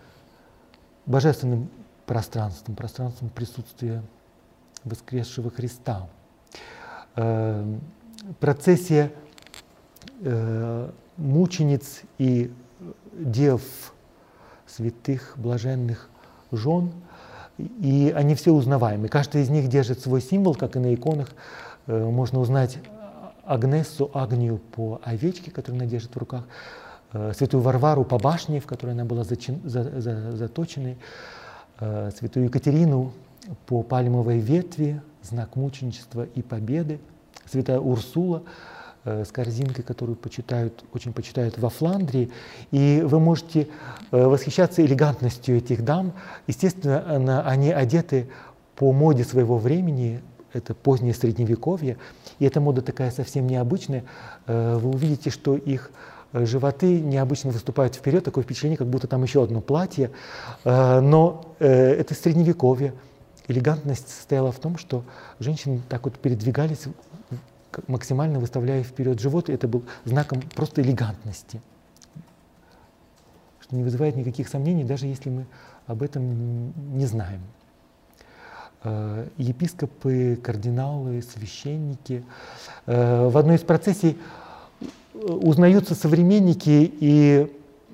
божественным пространством, пространством присутствия воскресшего Христа. Э, процессия э, мучениц и дев святых, блаженных жен, и они все узнаваемы. Каждый из них держит свой символ, как и на иконах. Э, можно узнать Агнессу, Агнию по овечке, которую она держит в руках. святую Варвару по башне, в которой она была зачин, за, за, заточена, э, святую Екатерину по пальмовой ветви, знак мученичества и победы, святая Урсула э, с корзинкой, которую почитают, очень почитают во Фландрии. И вы можете э, восхищаться элегантностью этих дам. Естественно, она, они одеты по моде своего времени, это позднее средневековье, и эта мода такая совсем необычная. Э, вы увидите, что их э, животы необычно выступают вперед, такое впечатление, как будто там еще одно платье. Э, но это средневековье. Элегантность состояла в том, что женщины так вот передвигались, максимально выставляя вперед живот, и это был знаком просто элегантности, что не вызывает никаких сомнений, даже если мы об этом не знаем. Э, епископы, кардиналы, священники. Э, в одной из процессий э, узнаются современники и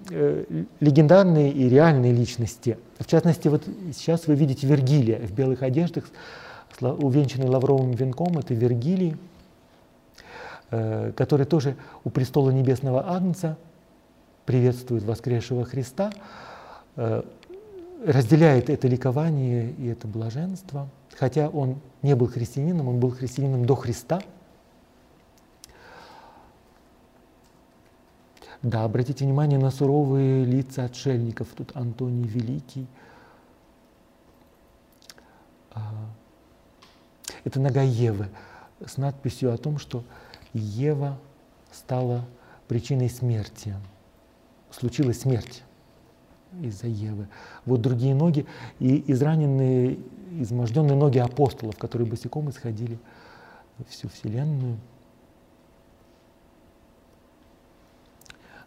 легендарные и реальные личности. В частности, вот сейчас вы видите Вергилия в белых одеждах, увенчанный лавровым венком. Это Вергилий, который тоже у престола небесного Агнца приветствует воскресшего Христа разделяет это ликование и это блаженство, хотя он не был христианином, он был христианином до Христа. Да, обратите внимание на суровые лица отшельников. Тут Антоний Великий. А, это нога Евы с надписью о том, что Ева стала причиной смерти. Случилась смерть из-за Евы. Вот другие ноги и израненные, изможденные ноги апостолов, которые босиком исходили всю Вселенную.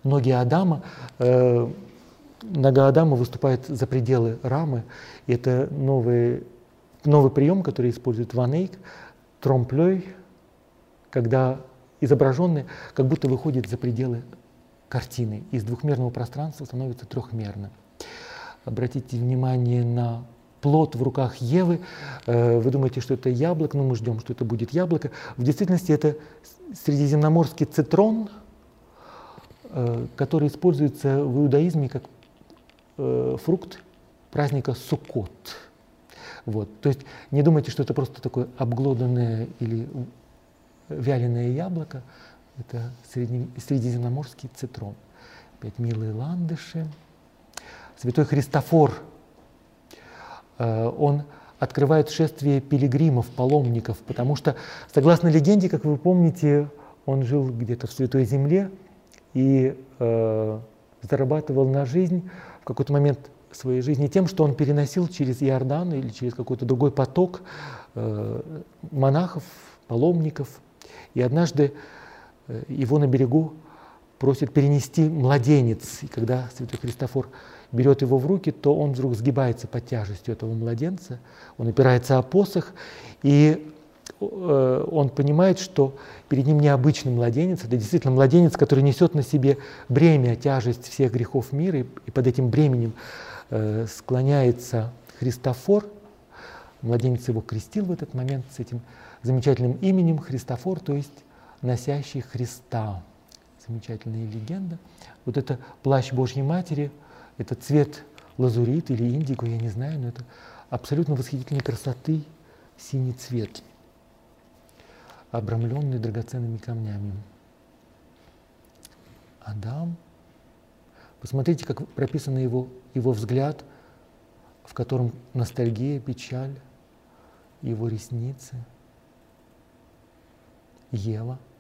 Ноги Адама, э, нога Адама выступает за пределы рамы. И это новый, новый прием, который использует Ван Эйк, тромплей, когда изображенный как будто выходит за пределы картины. Из двухмерного пространства становится трехмерным. Обратите внимание на плод в руках Евы. Э, вы думаете, что это яблоко, но мы ждем, что это будет яблоко. В действительности это средиземноморский цитрон, который используется в иудаизме как э, фрукт праздника Суккот. Вот. То есть не думайте, что это просто такое обглоданное или вяленое яблоко. Это средиземноморский цитрон. Опять милые ландыши. Святой Христофор, э, он открывает шествие пилигримов, паломников, потому что, согласно легенде, как вы помните, он жил где-то в Святой Земле и э, зарабатывал на жизнь в какой-то момент своей жизни тем, что он переносил через Иордан или через какой-то другой поток э, монахов, паломников. И однажды Э, его на берегу просит перенести младенец. И когда святой Христофор берет его в руки, то он вдруг сгибается под тяжестью этого младенца, он опирается о посох, и он понимает, что перед ним необычный младенец, это действительно младенец, который несет на себе бремя, тяжесть всех грехов мира, и под этим бременем э, склоняется Христофор. Младенец его крестил в этот момент с этим замечательным именем Христофор, то есть носящий Христа. Замечательная легенда. Вот это плащ Божьей Матери, это цвет лазурит или индиго, я не знаю, но это абсолютно восхитительной красоты синий цвет, обрамленный драгоценными камнями. Адам. Посмотрите, как прописан его, его взгляд, в котором ностальгия, печаль, его ресницы. Ева –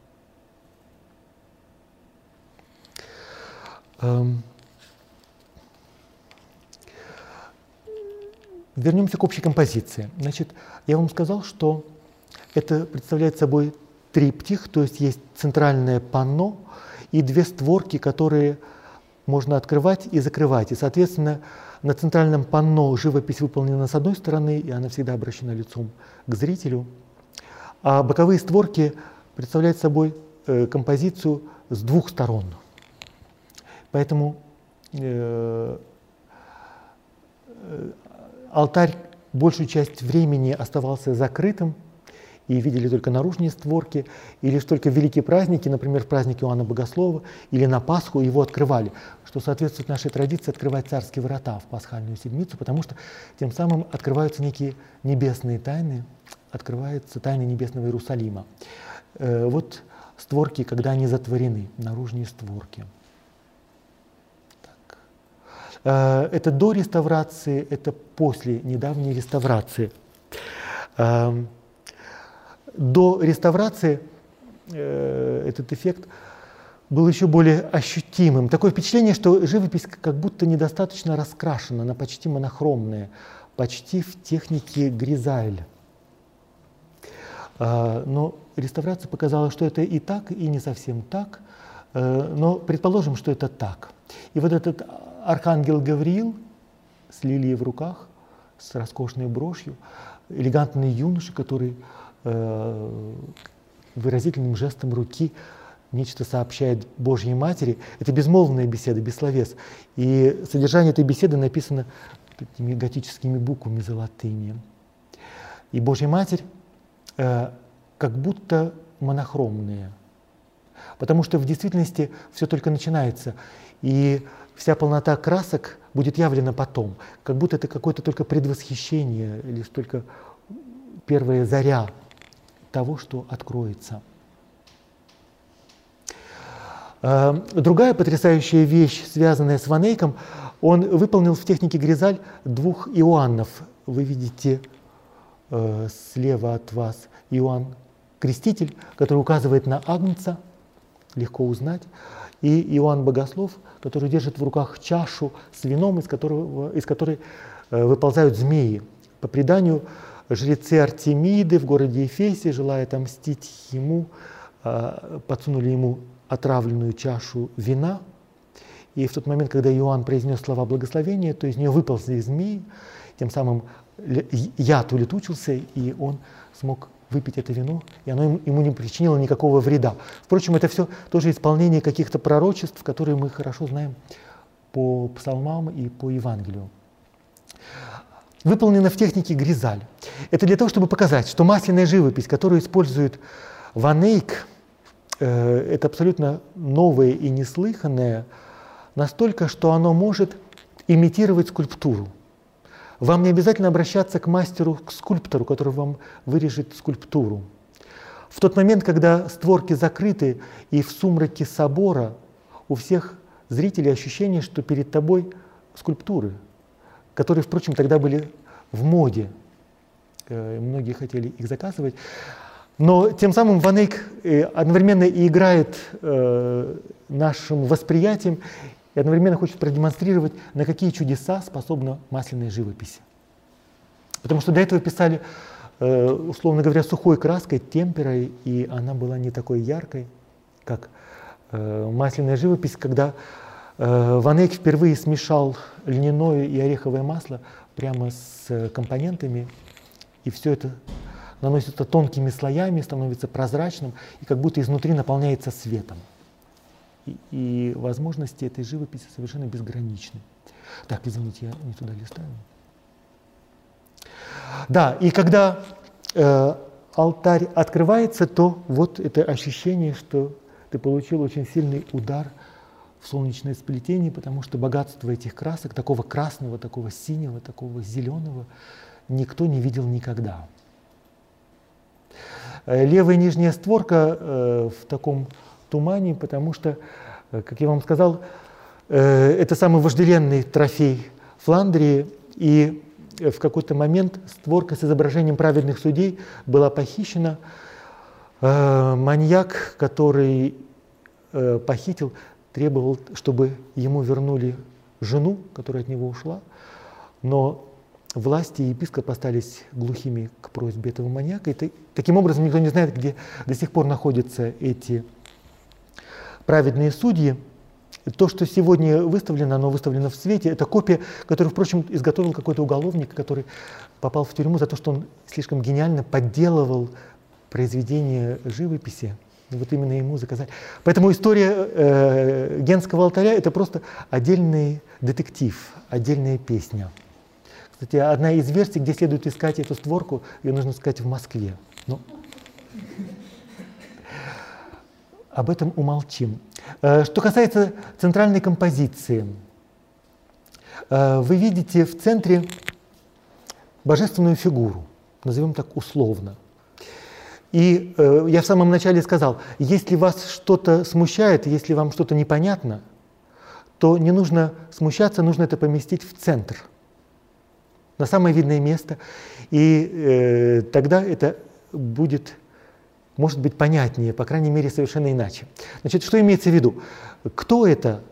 Эм, вернемся к общей композиции. Значит, я вам сказал, что это представляет собой триптих, то есть есть центральное панно и две створки, которые можно открывать и закрывать. И, соответственно, на центральном панно живопись выполнена с одной стороны, и она всегда обращена лицом к зрителю. А боковые створки представляют собой э, композицию с двух сторон. Поэтому э, э, алтарь большую часть времени оставался закрытым, и видели только наружные створки, и лишь только великие праздники, например, в праздник Иоанна Богослова или на Пасху его открывали, что соответствует нашей традиции открывать царские врата в пасхальную седмицу, потому что тем самым открываются некие небесные тайны, открываются тайны небесного Иерусалима. Э, вот створки, когда они затворены, наружные створки. Э, это до реставрации, это после недавней реставрации. До реставрации э, этот эффект был еще более ощутимым. Такое впечатление, что живопись как будто недостаточно раскрашена, она почти монохромная, почти в технике Гризаль. А, но реставрация показала, что это и так, и не совсем так. Э, но предположим, что это так. И вот этот архангел Гавриил с лилией в руках, с роскошной брошью, элегантный юноша, который выразительным жестом руки нечто сообщает Божьей Матери. Это безмолвная беседа, без словес. И содержание этой беседы написано такими готическими буквами золотыми. И Божья Матерь э, как будто монохромные. Потому что в действительности все только начинается. И вся полнота красок будет явлена потом. Как будто это какое-то только предвосхищение, лишь только первая заря того, что откроется. Э, другая потрясающая вещь, связанная с Ванейком, он выполнил в технике Гризаль двух Иоаннов. Вы видите э, слева от вас Иоанн Креститель, который указывает на Агнца, легко узнать, и Иоанн Богослов, который держит в руках чашу с вином, из, которого, из которой э, выползают змеи. По преданию, жрецы Артемиды в городе Ефесе, желая отомстить ему, э, подсунули ему отравленную чашу вина. И в тот момент, когда Иоанн произнес слова благословения, то из нее выползли змеи, тем самым яд улетучился, и он смог выпить это вино, и оно ему не причинило никакого вреда. Впрочем, это все тоже исполнение каких-то пророчеств, которые мы хорошо знаем по псалмам и по Евангелию. Выполнено в технике гризаль. Это для того, чтобы показать, что масляная живопись, которую использует Ванейк, э, это абсолютно новое и неслыханное, настолько, что оно может имитировать скульптуру – вам не обязательно обращаться к мастеру, к скульптору, который вам вырежет скульптуру. В тот момент, когда створки закрыты и в сумраке собора, у всех зрителей ощущение, что перед тобой скульптуры, которые, впрочем, тогда были в моде. Э, многие хотели их заказывать. Но тем самым Ван Эйк одновременно и играет э, нашим восприятием и одновременно хочет продемонстрировать, на какие чудеса способна масляная живопись. Потому что до этого писали, э, условно говоря, сухой краской, темперой, и она была не такой яркой, как масляная живопись, когда э, Ван Эйк впервые смешал льняное и ореховое масло прямо с компонентами, и все это наносится тонкими слоями, становится прозрачным, и как будто изнутри наполняется светом и, и возможности этой живописи совершенно безграничны. Так, извините, я не туда листаю. Да, и когда э, алтарь открывается, то вот это ощущение, что ты получил очень сильный удар в солнечное сплетение, потому что богатство этих красок, такого красного, такого синего, такого зеленого, никто не видел никогда. Э, левая нижняя створка э, в таком тумане, потому что, э, как я вам сказал, э, это самый вожделенный трофей Фландрии, и в какой-то момент створка с изображением праведных судей была похищена. Э, маньяк, который похитил, требовал, чтобы ему вернули жену, которая от него ушла, но власти и епископ остались глухими к просьбе этого маньяка. И таким образом никто не знает, где до сих пор находятся эти праведные судьи. То, что сегодня выставлено, оно выставлено в свете, это копия, которую, впрочем, изготовил какой-то уголовник, который попал в тюрьму за то, что он слишком гениально подделывал произведение живописи. Вот именно ему заказали. Поэтому история э, Генского алтаря – это просто отдельный детектив, отдельная песня. Кстати, одна из версий, где следует искать эту створку, ее нужно искать в Москве. Ну, Об этом умолчим. Э, что касается центральной композиции, э, вы видите в центре божественную фигуру, назовем так условно. И э, я в самом начале сказал, если вас что-то смущает, если вам что-то непонятно, то не нужно смущаться, нужно это поместить в центр, на самое видное место. И э, тогда это будет, может быть, понятнее, по крайней мере, совершенно иначе. Значит, что имеется в виду? Кто это?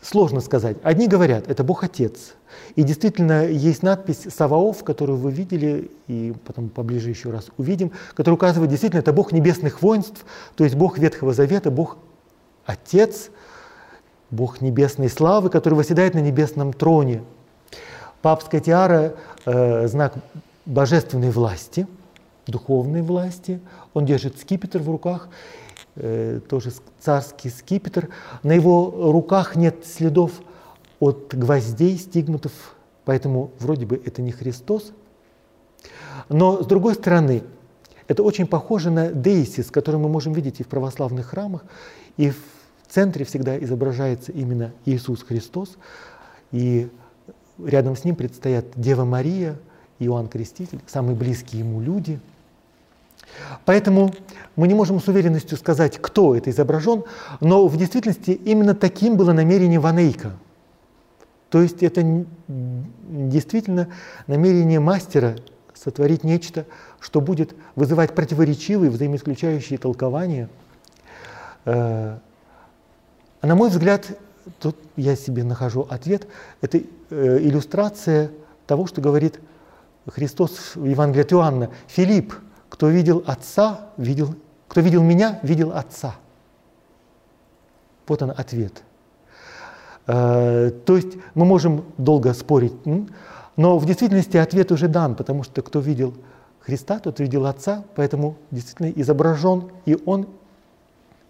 Сложно сказать. Одни говорят, это Бог Отец. И действительно есть надпись Саваоф, которую вы видели, и потом поближе еще раз увидим, которая указывает, действительно, это Бог небесных воинств, то есть Бог Ветхого Завета, Бог Отец, Бог небесной славы, который восседает на небесном троне. Папская тиара э, знак божественной власти, духовной власти. Он держит скипетр в руках, тоже царский скипетр. На его руках нет следов от гвоздей, стигматов, поэтому вроде бы это не Христос. Но с другой стороны, это очень похоже на дейсис, который мы можем видеть и в православных храмах, и в центре всегда изображается именно Иисус Христос, и рядом с ним предстоят Дева Мария, Иоанн Креститель, самые близкие ему люди. Поэтому мы не можем с уверенностью сказать, кто это изображен, но в действительности именно таким было намерение Ванейка. То есть это действительно намерение мастера сотворить нечто, что будет вызывать противоречивые, взаимоисключающие толкования. А на мой взгляд, тут я себе нахожу ответ, это э, иллюстрация того, что говорит Христос в Евангелии от Иоанна. Филипп, кто видел Отца, видел, кто видел меня, видел Отца. Вот он ответ. Э, то есть мы можем долго спорить, но в действительности ответ уже дан, потому что кто видел Христа, тот видел Отца, поэтому действительно изображен и Он,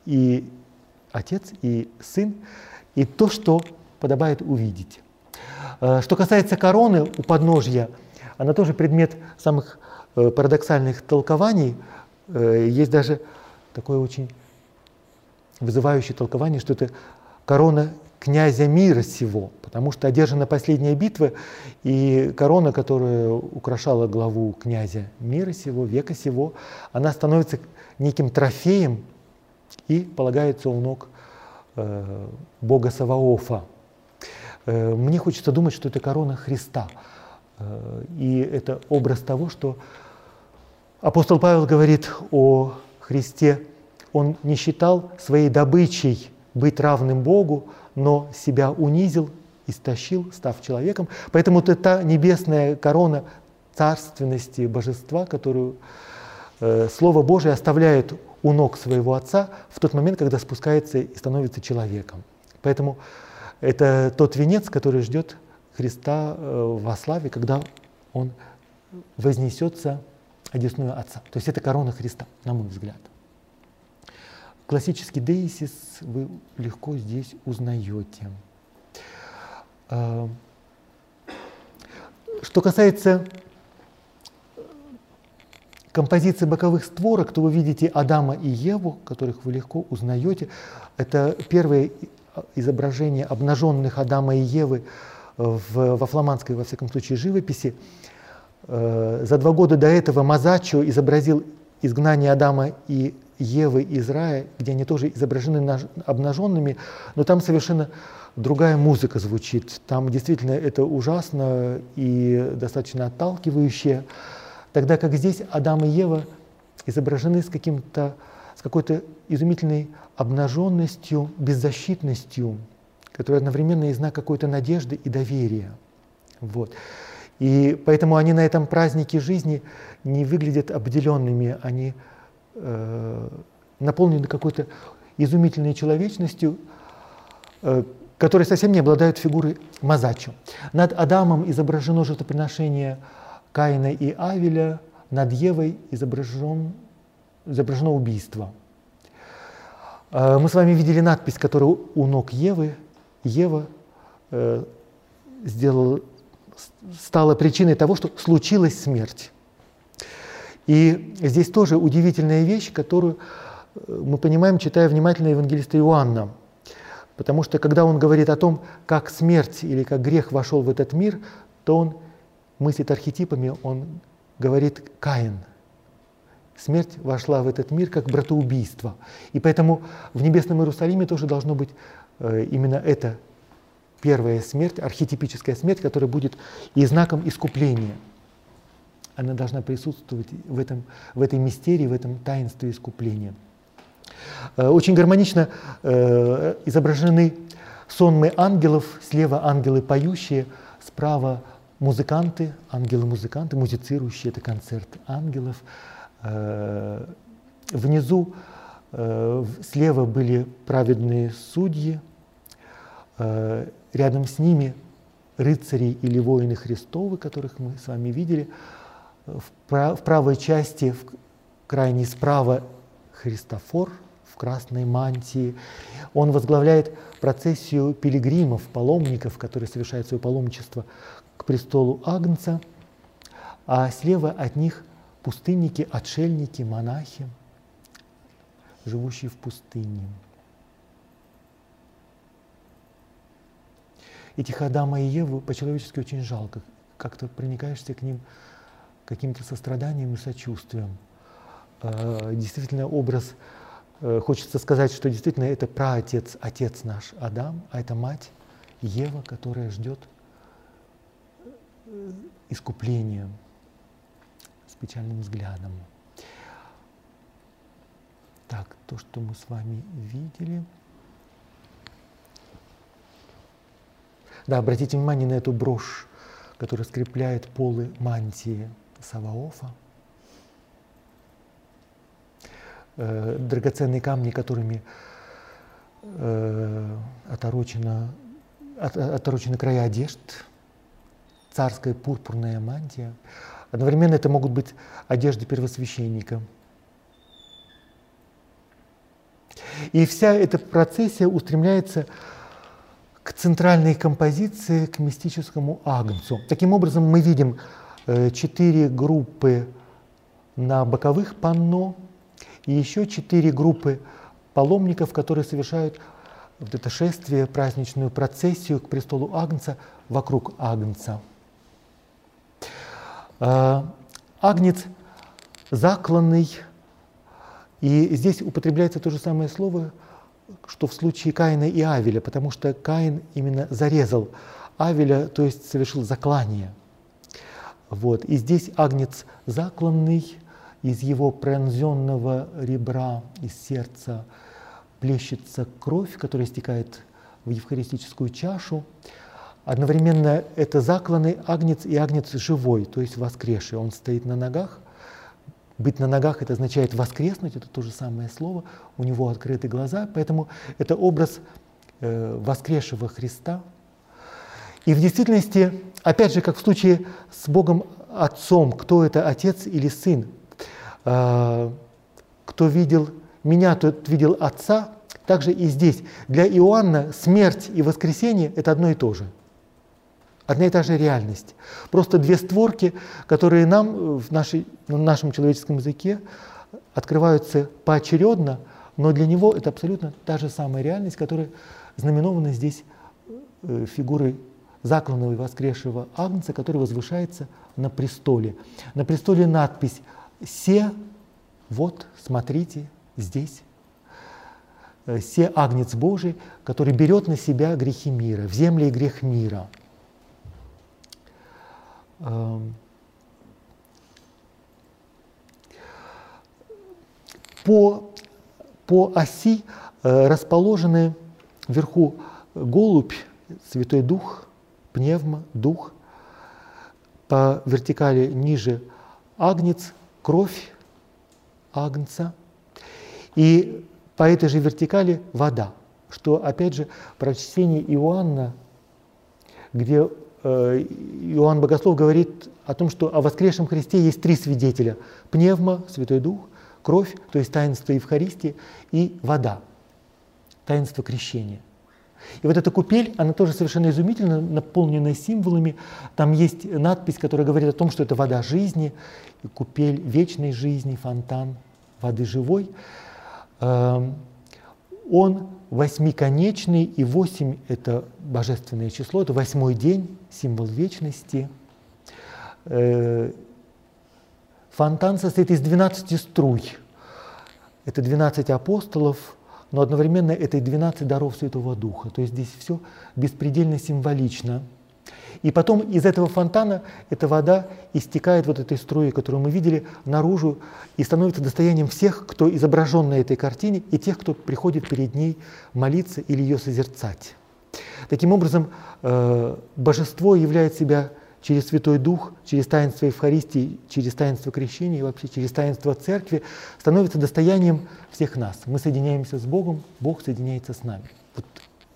и Отец и Сын, и то, что подобает увидеть. Э, что касается короны у подножья, она тоже предмет самых парадоксальных толкований. Э, есть даже такое очень вызывающее толкование, что это корона князя мира сего, потому что одержана последняя битва, и корона, которая украшала главу князя мира сего, века сего, она становится неким трофеем и полагается у ног э, Бога Саваофа. Э, мне хочется думать, что это корона Христа. Э, и это образ того, что апостол Павел говорит о Христе. Он не считал своей добычей быть равным Богу, но себя унизил, истощил, став человеком. Поэтому это та небесная корона царственности божества, которую э, Слово Божие оставляет у ног своего Отца в тот момент, когда спускается и становится человеком. Поэтому это тот венец, который ждет Христа э, во славе, когда Он вознесется одесную Отца. То есть это корона Христа, на мой взгляд. Классический деисис вы легко здесь узнаете. А, что касается композиции боковых створок, то вы видите Адама и Еву, которых вы легко узнаете. Это первое изображение обнаженных Адама и Евы в, во фламандской, во всяком случае, живописи. Э, за два года до этого Мазачо изобразил изгнание Адама и Евы из рая, где они тоже изображены обнаженными, но там совершенно другая музыка звучит. Там действительно это ужасно и достаточно отталкивающе. Тогда как здесь Адам и Ева изображены с, каким-то, с какой-то изумительной обнаженностью, беззащитностью, которая одновременно и знак какой-то надежды и доверия. Вот. И поэтому они на этом празднике жизни не выглядят обделенными, они э, наполнены какой-то изумительной человечностью, э, которые совсем не обладают фигурой Мазачо. Над Адамом изображено жертвоприношение Каина и Авеля, над Евой изображен, изображено убийство. Э, мы с вами видели надпись, которая у ног Евы. Ева э, сделала, стала причиной того, что случилась смерть. И здесь тоже удивительная вещь, которую э, мы понимаем, читая внимательно евангелиста Иоанна. Потому что когда он говорит о том, как смерть или как грех вошел в этот мир, то он мыслит архетипами, он говорит Каин. Смерть вошла в этот мир как братоубийство. И поэтому в небесном Иерусалиме тоже должно быть э, именно это первая смерть, архетипическая смерть, которая будет и знаком искупления. Она должна присутствовать в, этом, в этой мистерии, в этом таинстве искупления. Э, очень гармонично э, изображены сонмы ангелов, слева ангелы поющие, справа музыканты, ангелы-музыканты, музицирующие, это концерт ангелов. Э, внизу слева были праведные судьи, рядом с ними рыцари или воины Христовы, которых мы с вами видели. В правой части, в крайней справа, Христофор – красной мантии. Он возглавляет процессию пилигримов, паломников, которые совершают свое паломничество к престолу Агнца, а слева от них пустынники, отшельники, монахи, живущие в пустыне. Этих Адама и Еву по-человечески очень жалко. Как-то проникаешься к ним каким-то состраданием и сочувствием. А, действительно, образ Э, хочется сказать, что действительно это праотец, отец наш Адам, а это мать Ева, которая ждет э, искупления с печальным взглядом. Так, то, что мы с вами видели. Да, обратите внимание на эту брошь, которая скрепляет полы мантии Саваофа. э, драгоценные камни, которыми э, оторочено, от, оторочены края одежд, царская пурпурная мантия. Одновременно это могут быть одежды первосвященника. И вся эта процессия устремляется к центральной композиции, к мистическому агнцу. Таким образом, мы видим э, четыре группы на боковых панно, и еще четыре группы паломников, которые совершают вот это шествие, праздничную процессию к престолу Агнца вокруг Агнца. А, Агнец закланный, и здесь употребляется то же самое слово, что в случае Каина и Авеля, потому что Каин именно зарезал Авеля, то есть совершил заклание. Вот. И здесь Агнец закланный, из его пронзенного ребра, из сердца плещется кровь, которая стекает в евхаристическую чашу. Одновременно это закланный агнец и агнец живой, то есть воскресший. Он стоит на ногах. Быть на ногах – это означает воскреснуть, это то же самое слово. У него открыты глаза, поэтому это образ э, воскресшего Христа. И в действительности, опять же, как в случае с Богом Отцом, кто это, Отец или Сын, а, кто видел меня, тот видел Отца, также и здесь. Для Иоанна смерть и воскресение – это одно и то же. Одна и та же реальность. Просто две створки, которые нам в, нашей, в нашем человеческом языке открываются поочередно, но для него это абсолютно та же самая реальность, которая знаменована здесь э, фигурой закланного и воскресшего Агнца, который возвышается на престоле. На престоле надпись Се, вот, смотрите, здесь. Э, Се агнец Божий, который берет на себя грехи мира, в земле и грех мира. По, по оси э, расположены вверху голубь, Святой Дух, пневма, Дух, по вертикали ниже агнец, кровь агнца, и по этой же вертикали вода, что, опять же, прочтение Иоанна, где Иоанн Богослов говорит о том, что о воскресшем Христе есть три свидетеля – пневма, Святой Дух, кровь, то есть таинство Евхаристии, и вода, таинство крещения. И вот эта купель, она тоже совершенно изумительно, наполнена символами. Там есть надпись, которая говорит о том, что это вода жизни, купель вечной жизни, фонтан воды живой. Эм, он восьмиконечный, и восемь – это божественное число, это восьмой день, символ вечности. Э, фонтан состоит из 12 струй. Это 12 апостолов, но одновременно это и 12 даров Святого Духа. То есть здесь все беспредельно символично. И потом из этого фонтана эта вода истекает вот этой струей, которую мы видели, наружу и становится достоянием всех, кто изображен на этой картине, и тех, кто приходит перед ней молиться или ее созерцать. Таким образом, э, божество являет себя через Святой Дух, через таинство Евхаристии, через таинство крещения и вообще через таинство Церкви становится достоянием всех нас. Мы соединяемся с Богом, Бог соединяется с нами. Вот,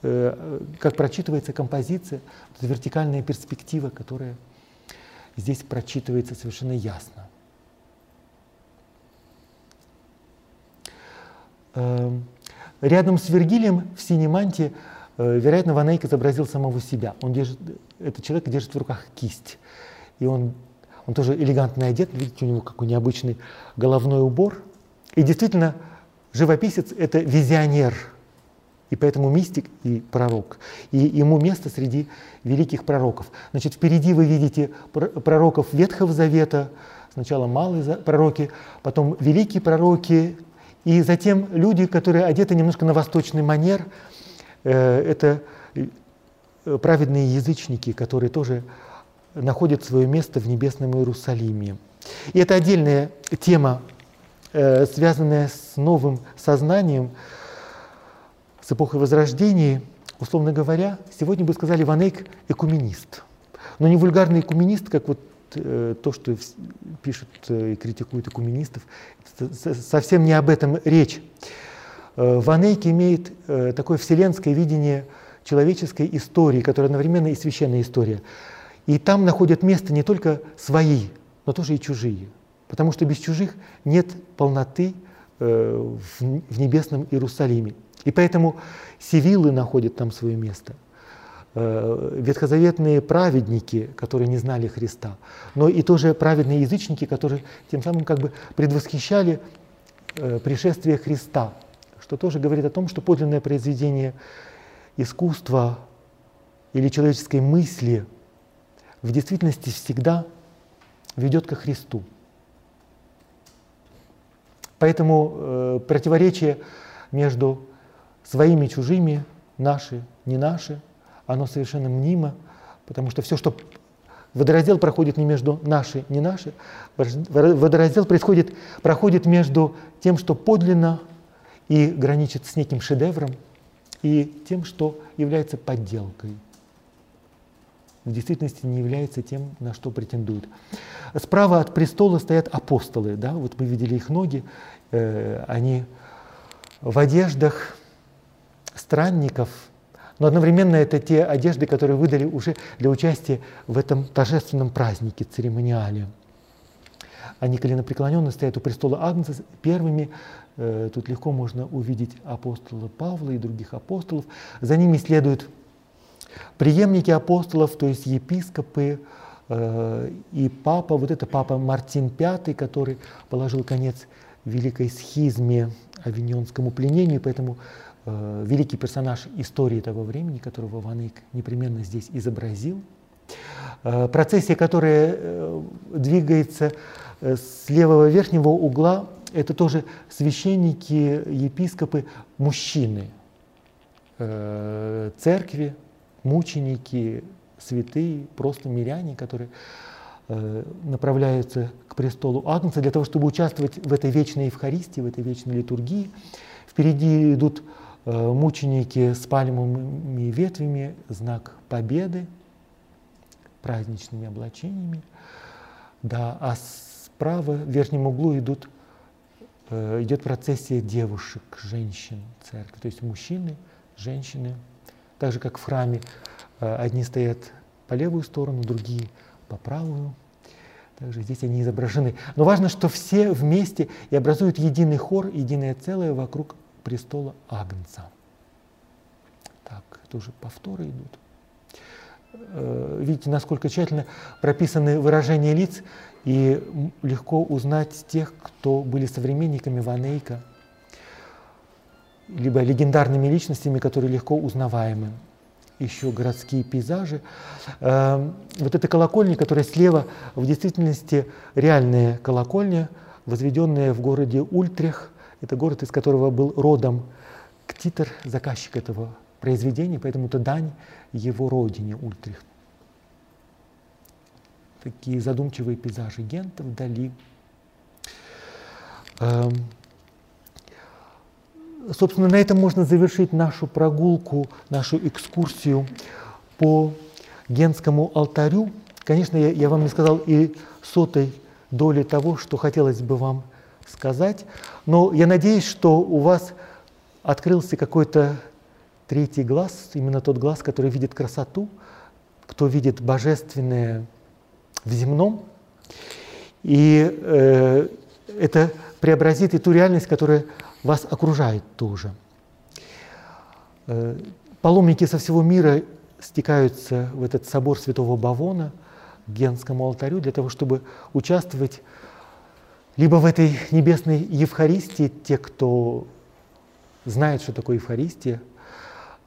как прочитывается композиция, вот вертикальная перспектива, которая здесь прочитывается совершенно ясно. Э, рядом с Вергилием в синеманте Э, вероятно, Ван Эйк изобразил самого себя. Он держит, этот человек держит в руках кисть. И он, он тоже элегантно одет, видите, у него какой необычный головной убор. И действительно, живописец — это визионер, и поэтому мистик и пророк. И ему место среди великих пророков. Значит, впереди вы видите пророков Ветхого Завета, сначала малые пророки, потом великие пророки, и затем люди, которые одеты немножко на восточный манер — Э, это э, праведные язычники, которые тоже находят свое место в небесном Иерусалиме. И это отдельная тема, э, связанная с новым сознанием, с эпохой Возрождения. Условно говоря, сегодня бы сказали Ванейк экуменист. Но не вульгарный экуменист, как вот то, что пишут и критикуют экуменистов, совсем не об этом речь. Э, Ванейк имеет э, такое вселенское видение человеческой истории, которая одновременно и священная история. И там находят место не только свои, но тоже и чужие. Потому что без чужих нет полноты э, в небесном Иерусалиме. И поэтому сивилы находят там свое место. Ветхозаветные праведники, которые не знали Христа, но и тоже праведные язычники, которые тем самым как бы предвосхищали пришествие Христа что тоже говорит о том, что подлинное произведение искусства или человеческой мысли в действительности всегда ведет ко Христу. Поэтому э, противоречие между своими чужими, наши, не наши, оно совершенно мнимо, потому что все, что водораздел проходит не между наши, не наши, водораздел происходит, проходит между тем, что подлинно и граничит с неким шедевром и тем, что является подделкой. В действительности не является тем, на что претендует. Справа от престола стоят апостолы. Да? Вот мы видели их ноги. Э, они в одеждах странников, но одновременно это те одежды, которые выдали уже для участия в этом торжественном празднике, церемониале. Они коленопреклоненно стоят у престола Агнца первыми Э, тут легко можно увидеть апостола Павла и других апостолов. За ними следуют преемники апостолов, то есть епископы э, и папа. Вот это папа Мартин V, который положил конец великой схизме, авиньонскому пленению, поэтому э, великий персонаж истории того времени, которого Ван непременно здесь изобразил. Процессия, которая двигается с левого верхнего угла это тоже священники, епископы, мужчины, э, церкви, мученики, святые, просто миряне, которые э, направляются к престолу Агнца для того, чтобы участвовать в этой вечной Евхаристии, в этой вечной литургии. Впереди идут э, мученики с пальмовыми ветвями, знак победы, праздничными облачениями. Да, а справа в верхнем углу идут Э, идет процессия девушек, женщин церкви, то есть мужчины, женщины, так же как в храме э, одни стоят по левую сторону, другие по правую. Также здесь они изображены. Но важно, что все вместе и образуют единый хор, единое целое вокруг престола Агнца. Так, тоже повторы идут. Э, видите, насколько тщательно прописаны выражения лиц, и легко узнать тех, кто были современниками Ванейка, либо легендарными личностями, которые легко узнаваемы. Еще городские пейзажи. Эм, вот эта колокольня, которая слева, в действительности реальная колокольня, возведенная в городе Ультрех. Это город, из которого был родом Ктитер, заказчик этого произведения, поэтому это дань его родине Ультрихт такие задумчивые пейзажи Гента вдали. Эм, собственно, на этом можно завершить нашу прогулку, нашу экскурсию по Генскому алтарю. Конечно, я, я вам не сказал и сотой доли того, что хотелось бы вам сказать, но я надеюсь, что у вас открылся какой-то третий глаз, именно тот глаз, который видит красоту, кто видит божественное в земном. И э, это преобразит и ту реальность, которая вас окружает тоже. Э, паломники со всего мира стекаются в этот собор Святого Бавона, к Генскому алтарю, для того, чтобы участвовать либо в этой небесной Евхаристии, те, кто знает, что такое Евхаристия,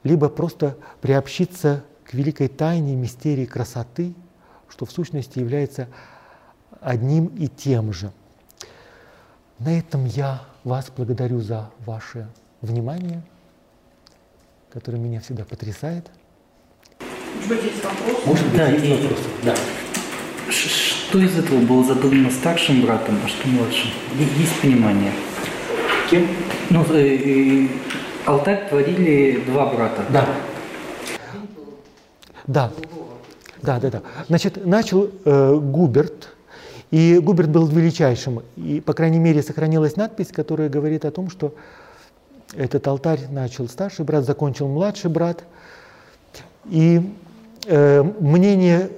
либо просто приобщиться к великой тайне мистерии красоты – что в сущности является одним и тем же. На этом я вас благодарю за ваше внимание, которое меня всегда потрясает. Может быть, есть вопрос? Может быть, Да, есть вопросы? Да. Что из этого было задумано старшим братом, а что младшим? Есть понимание? Кем? Ну, э, э, алтарь творили два брата. Да. Да. Да, да, да. Значит, начал э, Губерт, и Губерт был величайшим, и, по крайней мере, сохранилась надпись, которая говорит о том, что этот алтарь начал старший брат, закончил младший брат. И э, мнение,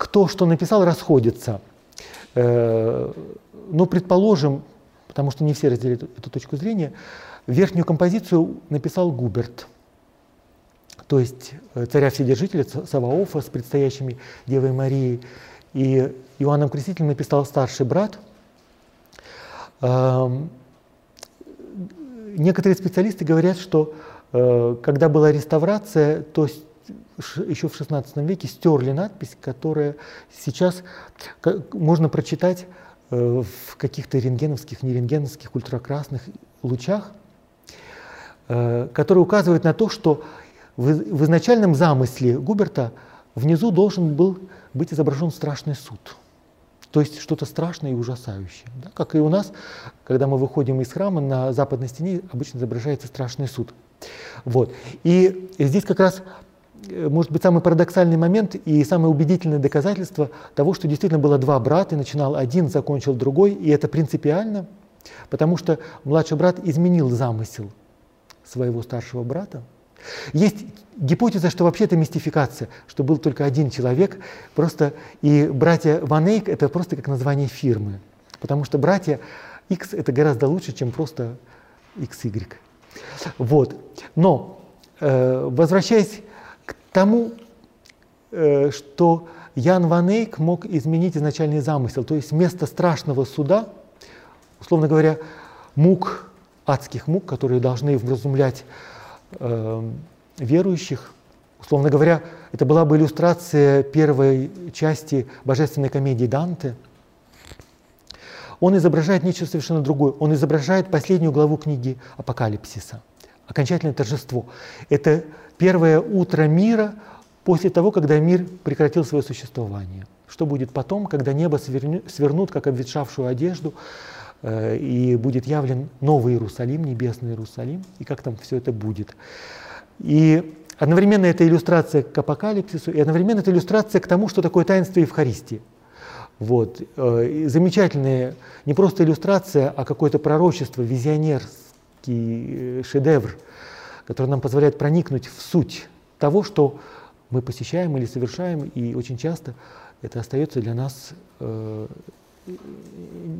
кто что написал, расходится. Э, но, предположим, потому что не все разделяют эту, точку зрения, верхнюю композицию написал Губерт – то есть э, царя Вседержителя Ца- Саваофа с предстоящими Девой Марией. И Иоанном Крестителем написал старший брат. Эм, Некоторые специалисты говорят, что э, когда была реставрация, то еще в XVI веке стерли надпись, которая сейчас можно прочитать э, в каких-то рентгеновских, нерентгеновских, ультракрасных лучах, э, который указывает на то, что в, изначальном замысле Губерта внизу должен был быть изображен страшный суд. То есть что-то страшное и ужасающее. да. Как и у нас, когда мы выходим из храма, на западной стене обычно изображается страшный суд. Вот. И здесь как раз может быть самый парадоксальный момент и самое убедительное доказательство того, что действительно было два брата, и начинал один, закончил другой, и это принципиально, потому что младший брат изменил замысел своего старшего брата. Есть гипотеза, что вообще это мистификация, что был только один человек, просто и братья Ванейк это просто как название фирмы, потому что братья X это гораздо лучше, чем просто XY. Вот. Но э, возвращаясь к тому, э, что Ян Ванейк мог изменить изначальный замысел, то есть вместо страшного суда, условно говоря, мук, адских мук, которые должны вразумлять э, верующих. Условно говоря, это была бы иллюстрация первой части божественной комедии Данте. Он изображает нечто совершенно другое. Он изображает последнюю главу книги Апокалипсиса. Окончательное торжество. Это первое утро мира после того, когда мир прекратил свое существование. Что будет потом, когда небо свернут, как обветшавшую одежду, э, и будет явлен новый Иерусалим, небесный Иерусалим, и как там все это будет. И одновременно это иллюстрация к апокалипсису, и одновременно это иллюстрация к тому, что такое таинство Евхаристии. Вот. э, и Замечательная не просто иллюстрация, а какое-то пророчество, визионерский э, шедевр, который нам позволяет проникнуть в суть того, что мы посещаем или совершаем, и очень часто это остается для нас э,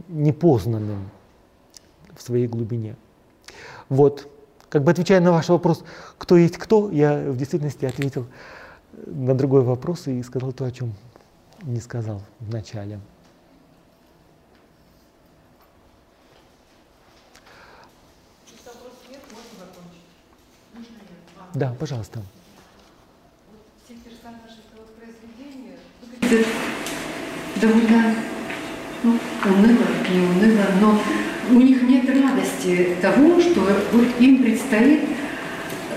непознанным в своей глубине. Вот. как бы отвечая на ваш вопрос, кто есть кто, я в действительности ответил на другой вопрос и сказал то, о чем не сказал в Да, пожалуйста. Все персонажи этого произведения выглядят довольно ну, уныло, не уныло, но у них нет радости того, что вот им предстоит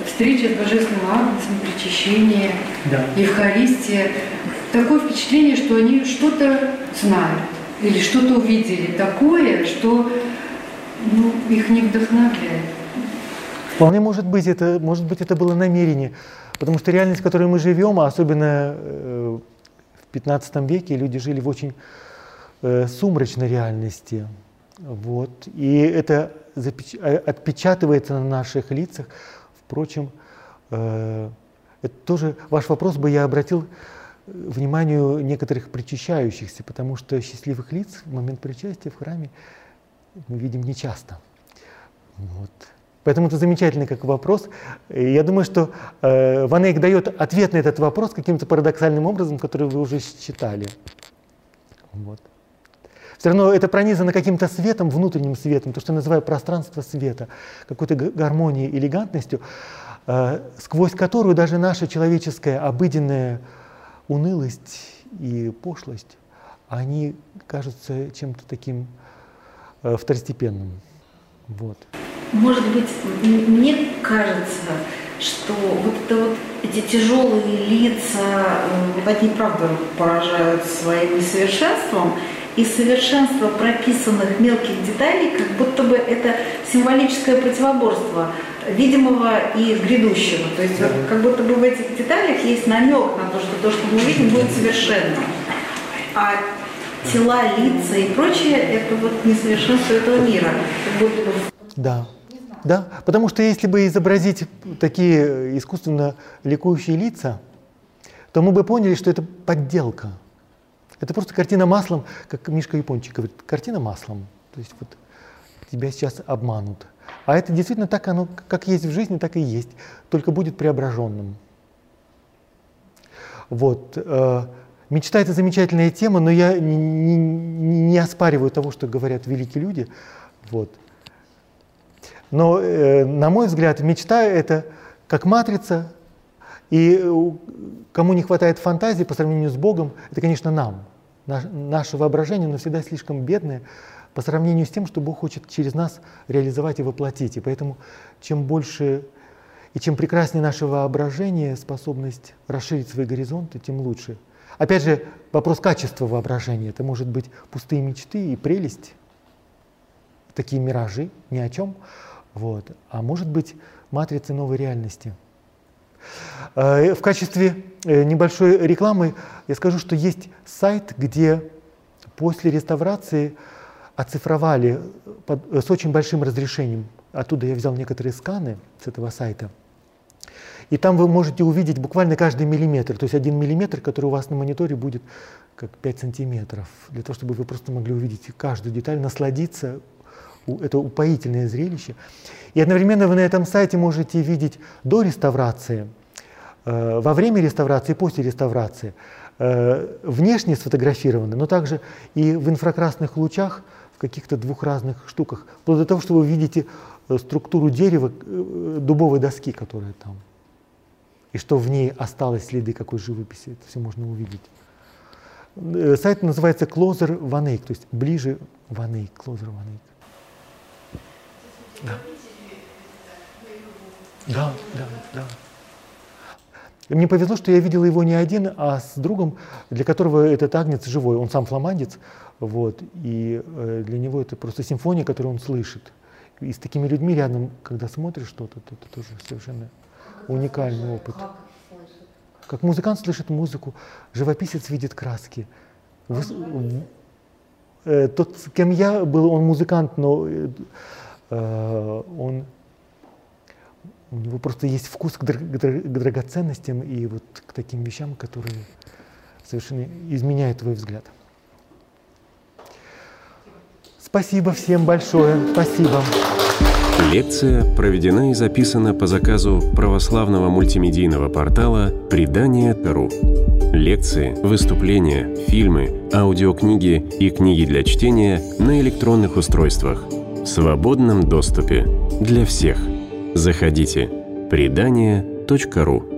встреча с Божественным Агнцем, причащение, Да. Евхаристия. Такое впечатление, что они что-то знают или что-то увидели такое, что ну, их не вдохновляет. Вполне может быть, это, может быть, это было намерение. Потому что реальность, в которой мы живем, а особенно э, в 15 веке, люди жили в очень э, сумрачной реальности. Вот. И это э, отпечатывается на наших лицах. Впрочем, это тоже ваш вопрос бы я обратил вниманию некоторых причащающихся, потому что счастливых лиц в момент причастия в храме мы видим нечасто. Вот. Поэтому это замечательный как вопрос. И я думаю, что э, Ван Эйк дает ответ на этот вопрос каким-то парадоксальным образом, который вы уже считали. Вот. Все равно это пронизано каким-то светом, внутренним светом, то, что я называю пространство света, какой-то га- гармонией, элегантностью, э, сквозь которую даже наша человеческая обыденная унылость и пошлость, они кажутся чем-то таким э, второстепенным. Вот. Может быть, мне кажется, что вот это вот эти тяжелые лица, вот они правда поражают своим несовершенством, и совершенство прописанных мелких деталей, как будто бы это символическое противоборство видимого и грядущего. То есть вот как будто бы в этих деталях есть намек на то, что то, что мы видим, будет совершенным. А тела, лица и прочее – это вот несовершенство этого мира. Как будто бы Да. Да, потому что если бы изобразить такие искусственно ликующие лица, то мы бы поняли, что это подделка. Это просто картина маслом, как Мишка Япончик говорит, картина маслом. То есть вот тебя сейчас обманут. А это действительно так оно, как есть в жизни, так и есть, только будет преображенным. Вот. э, Мечта – это замечательная тема, но я не, не- не оспариваю того, что говорят великие люди. Вот. Но, э, на мой взгляд, мечта – это как матрица, и кому не хватает фантазии по сравнению с Богом, это, конечно, нам. Наш- наше воображение, но всегда слишком бедное по сравнению с тем, что Бог хочет через нас реализовать и воплотить. И поэтому чем больше и чем прекраснее наше воображение, способность расширить свои горизонты, тем лучше. Опять же, вопрос качества воображения. Это может быть пустые мечты и прелесть, такие миражи, ни о чем. Вот. А может быть матрицы новой реальности. Э, В качестве э, небольшой рекламы я скажу, что есть сайт, где после реставрации оцифровали под- э, с очень большим разрешением. Оттуда я взял некоторые сканы с этого сайта. И там вы можете увидеть буквально каждый миллиметр. То есть один миллиметр, который у вас на мониторе будет как 5 сантиметров. Для того, чтобы вы просто могли увидеть каждую деталь, насладиться. Это упоительное зрелище. И одновременно вы на этом сайте можете видеть до реставрации, э, во время реставрации после реставрации. Э, Внешне сфотографированы, но также и в инфракрасных лучах в каких-то двух разных штуках. Вплоть до того, что вы видите э, структуру дерева, дубовой доски, которая там и что в ней осталось следы какой живописи, это все можно увидеть. Сайт называется Closer One Ake, то есть ближе One Ake, Closer One Ake. Да, да, да. И мне повезло, что я видел его не один, а с другом, для которого этот агнец живой. Он сам фламандец, вот, и э, для него это просто симфония, которую он слышит. И с такими людьми рядом, когда смотришь что-то, то это тоже совершенно уникальный опыт. Как музыкант слышит музыку, живописец видит краски. Вы э, тот, с кем я был, он музыкант, но э, он, у него просто есть вкус к, дра- к дра- к драгоценностям и вот к таким вещам, которые совершенно изменяют твой взгляд. Спасибо всем большое. Спасибо. Лекция проведена и записана по заказу православного мультимедийного портала «Предание.ру». Лекции, выступления, фильмы, аудиокниги и книги для чтения на электронных устройствах в свободном доступе для всех. Заходите. Предание.ру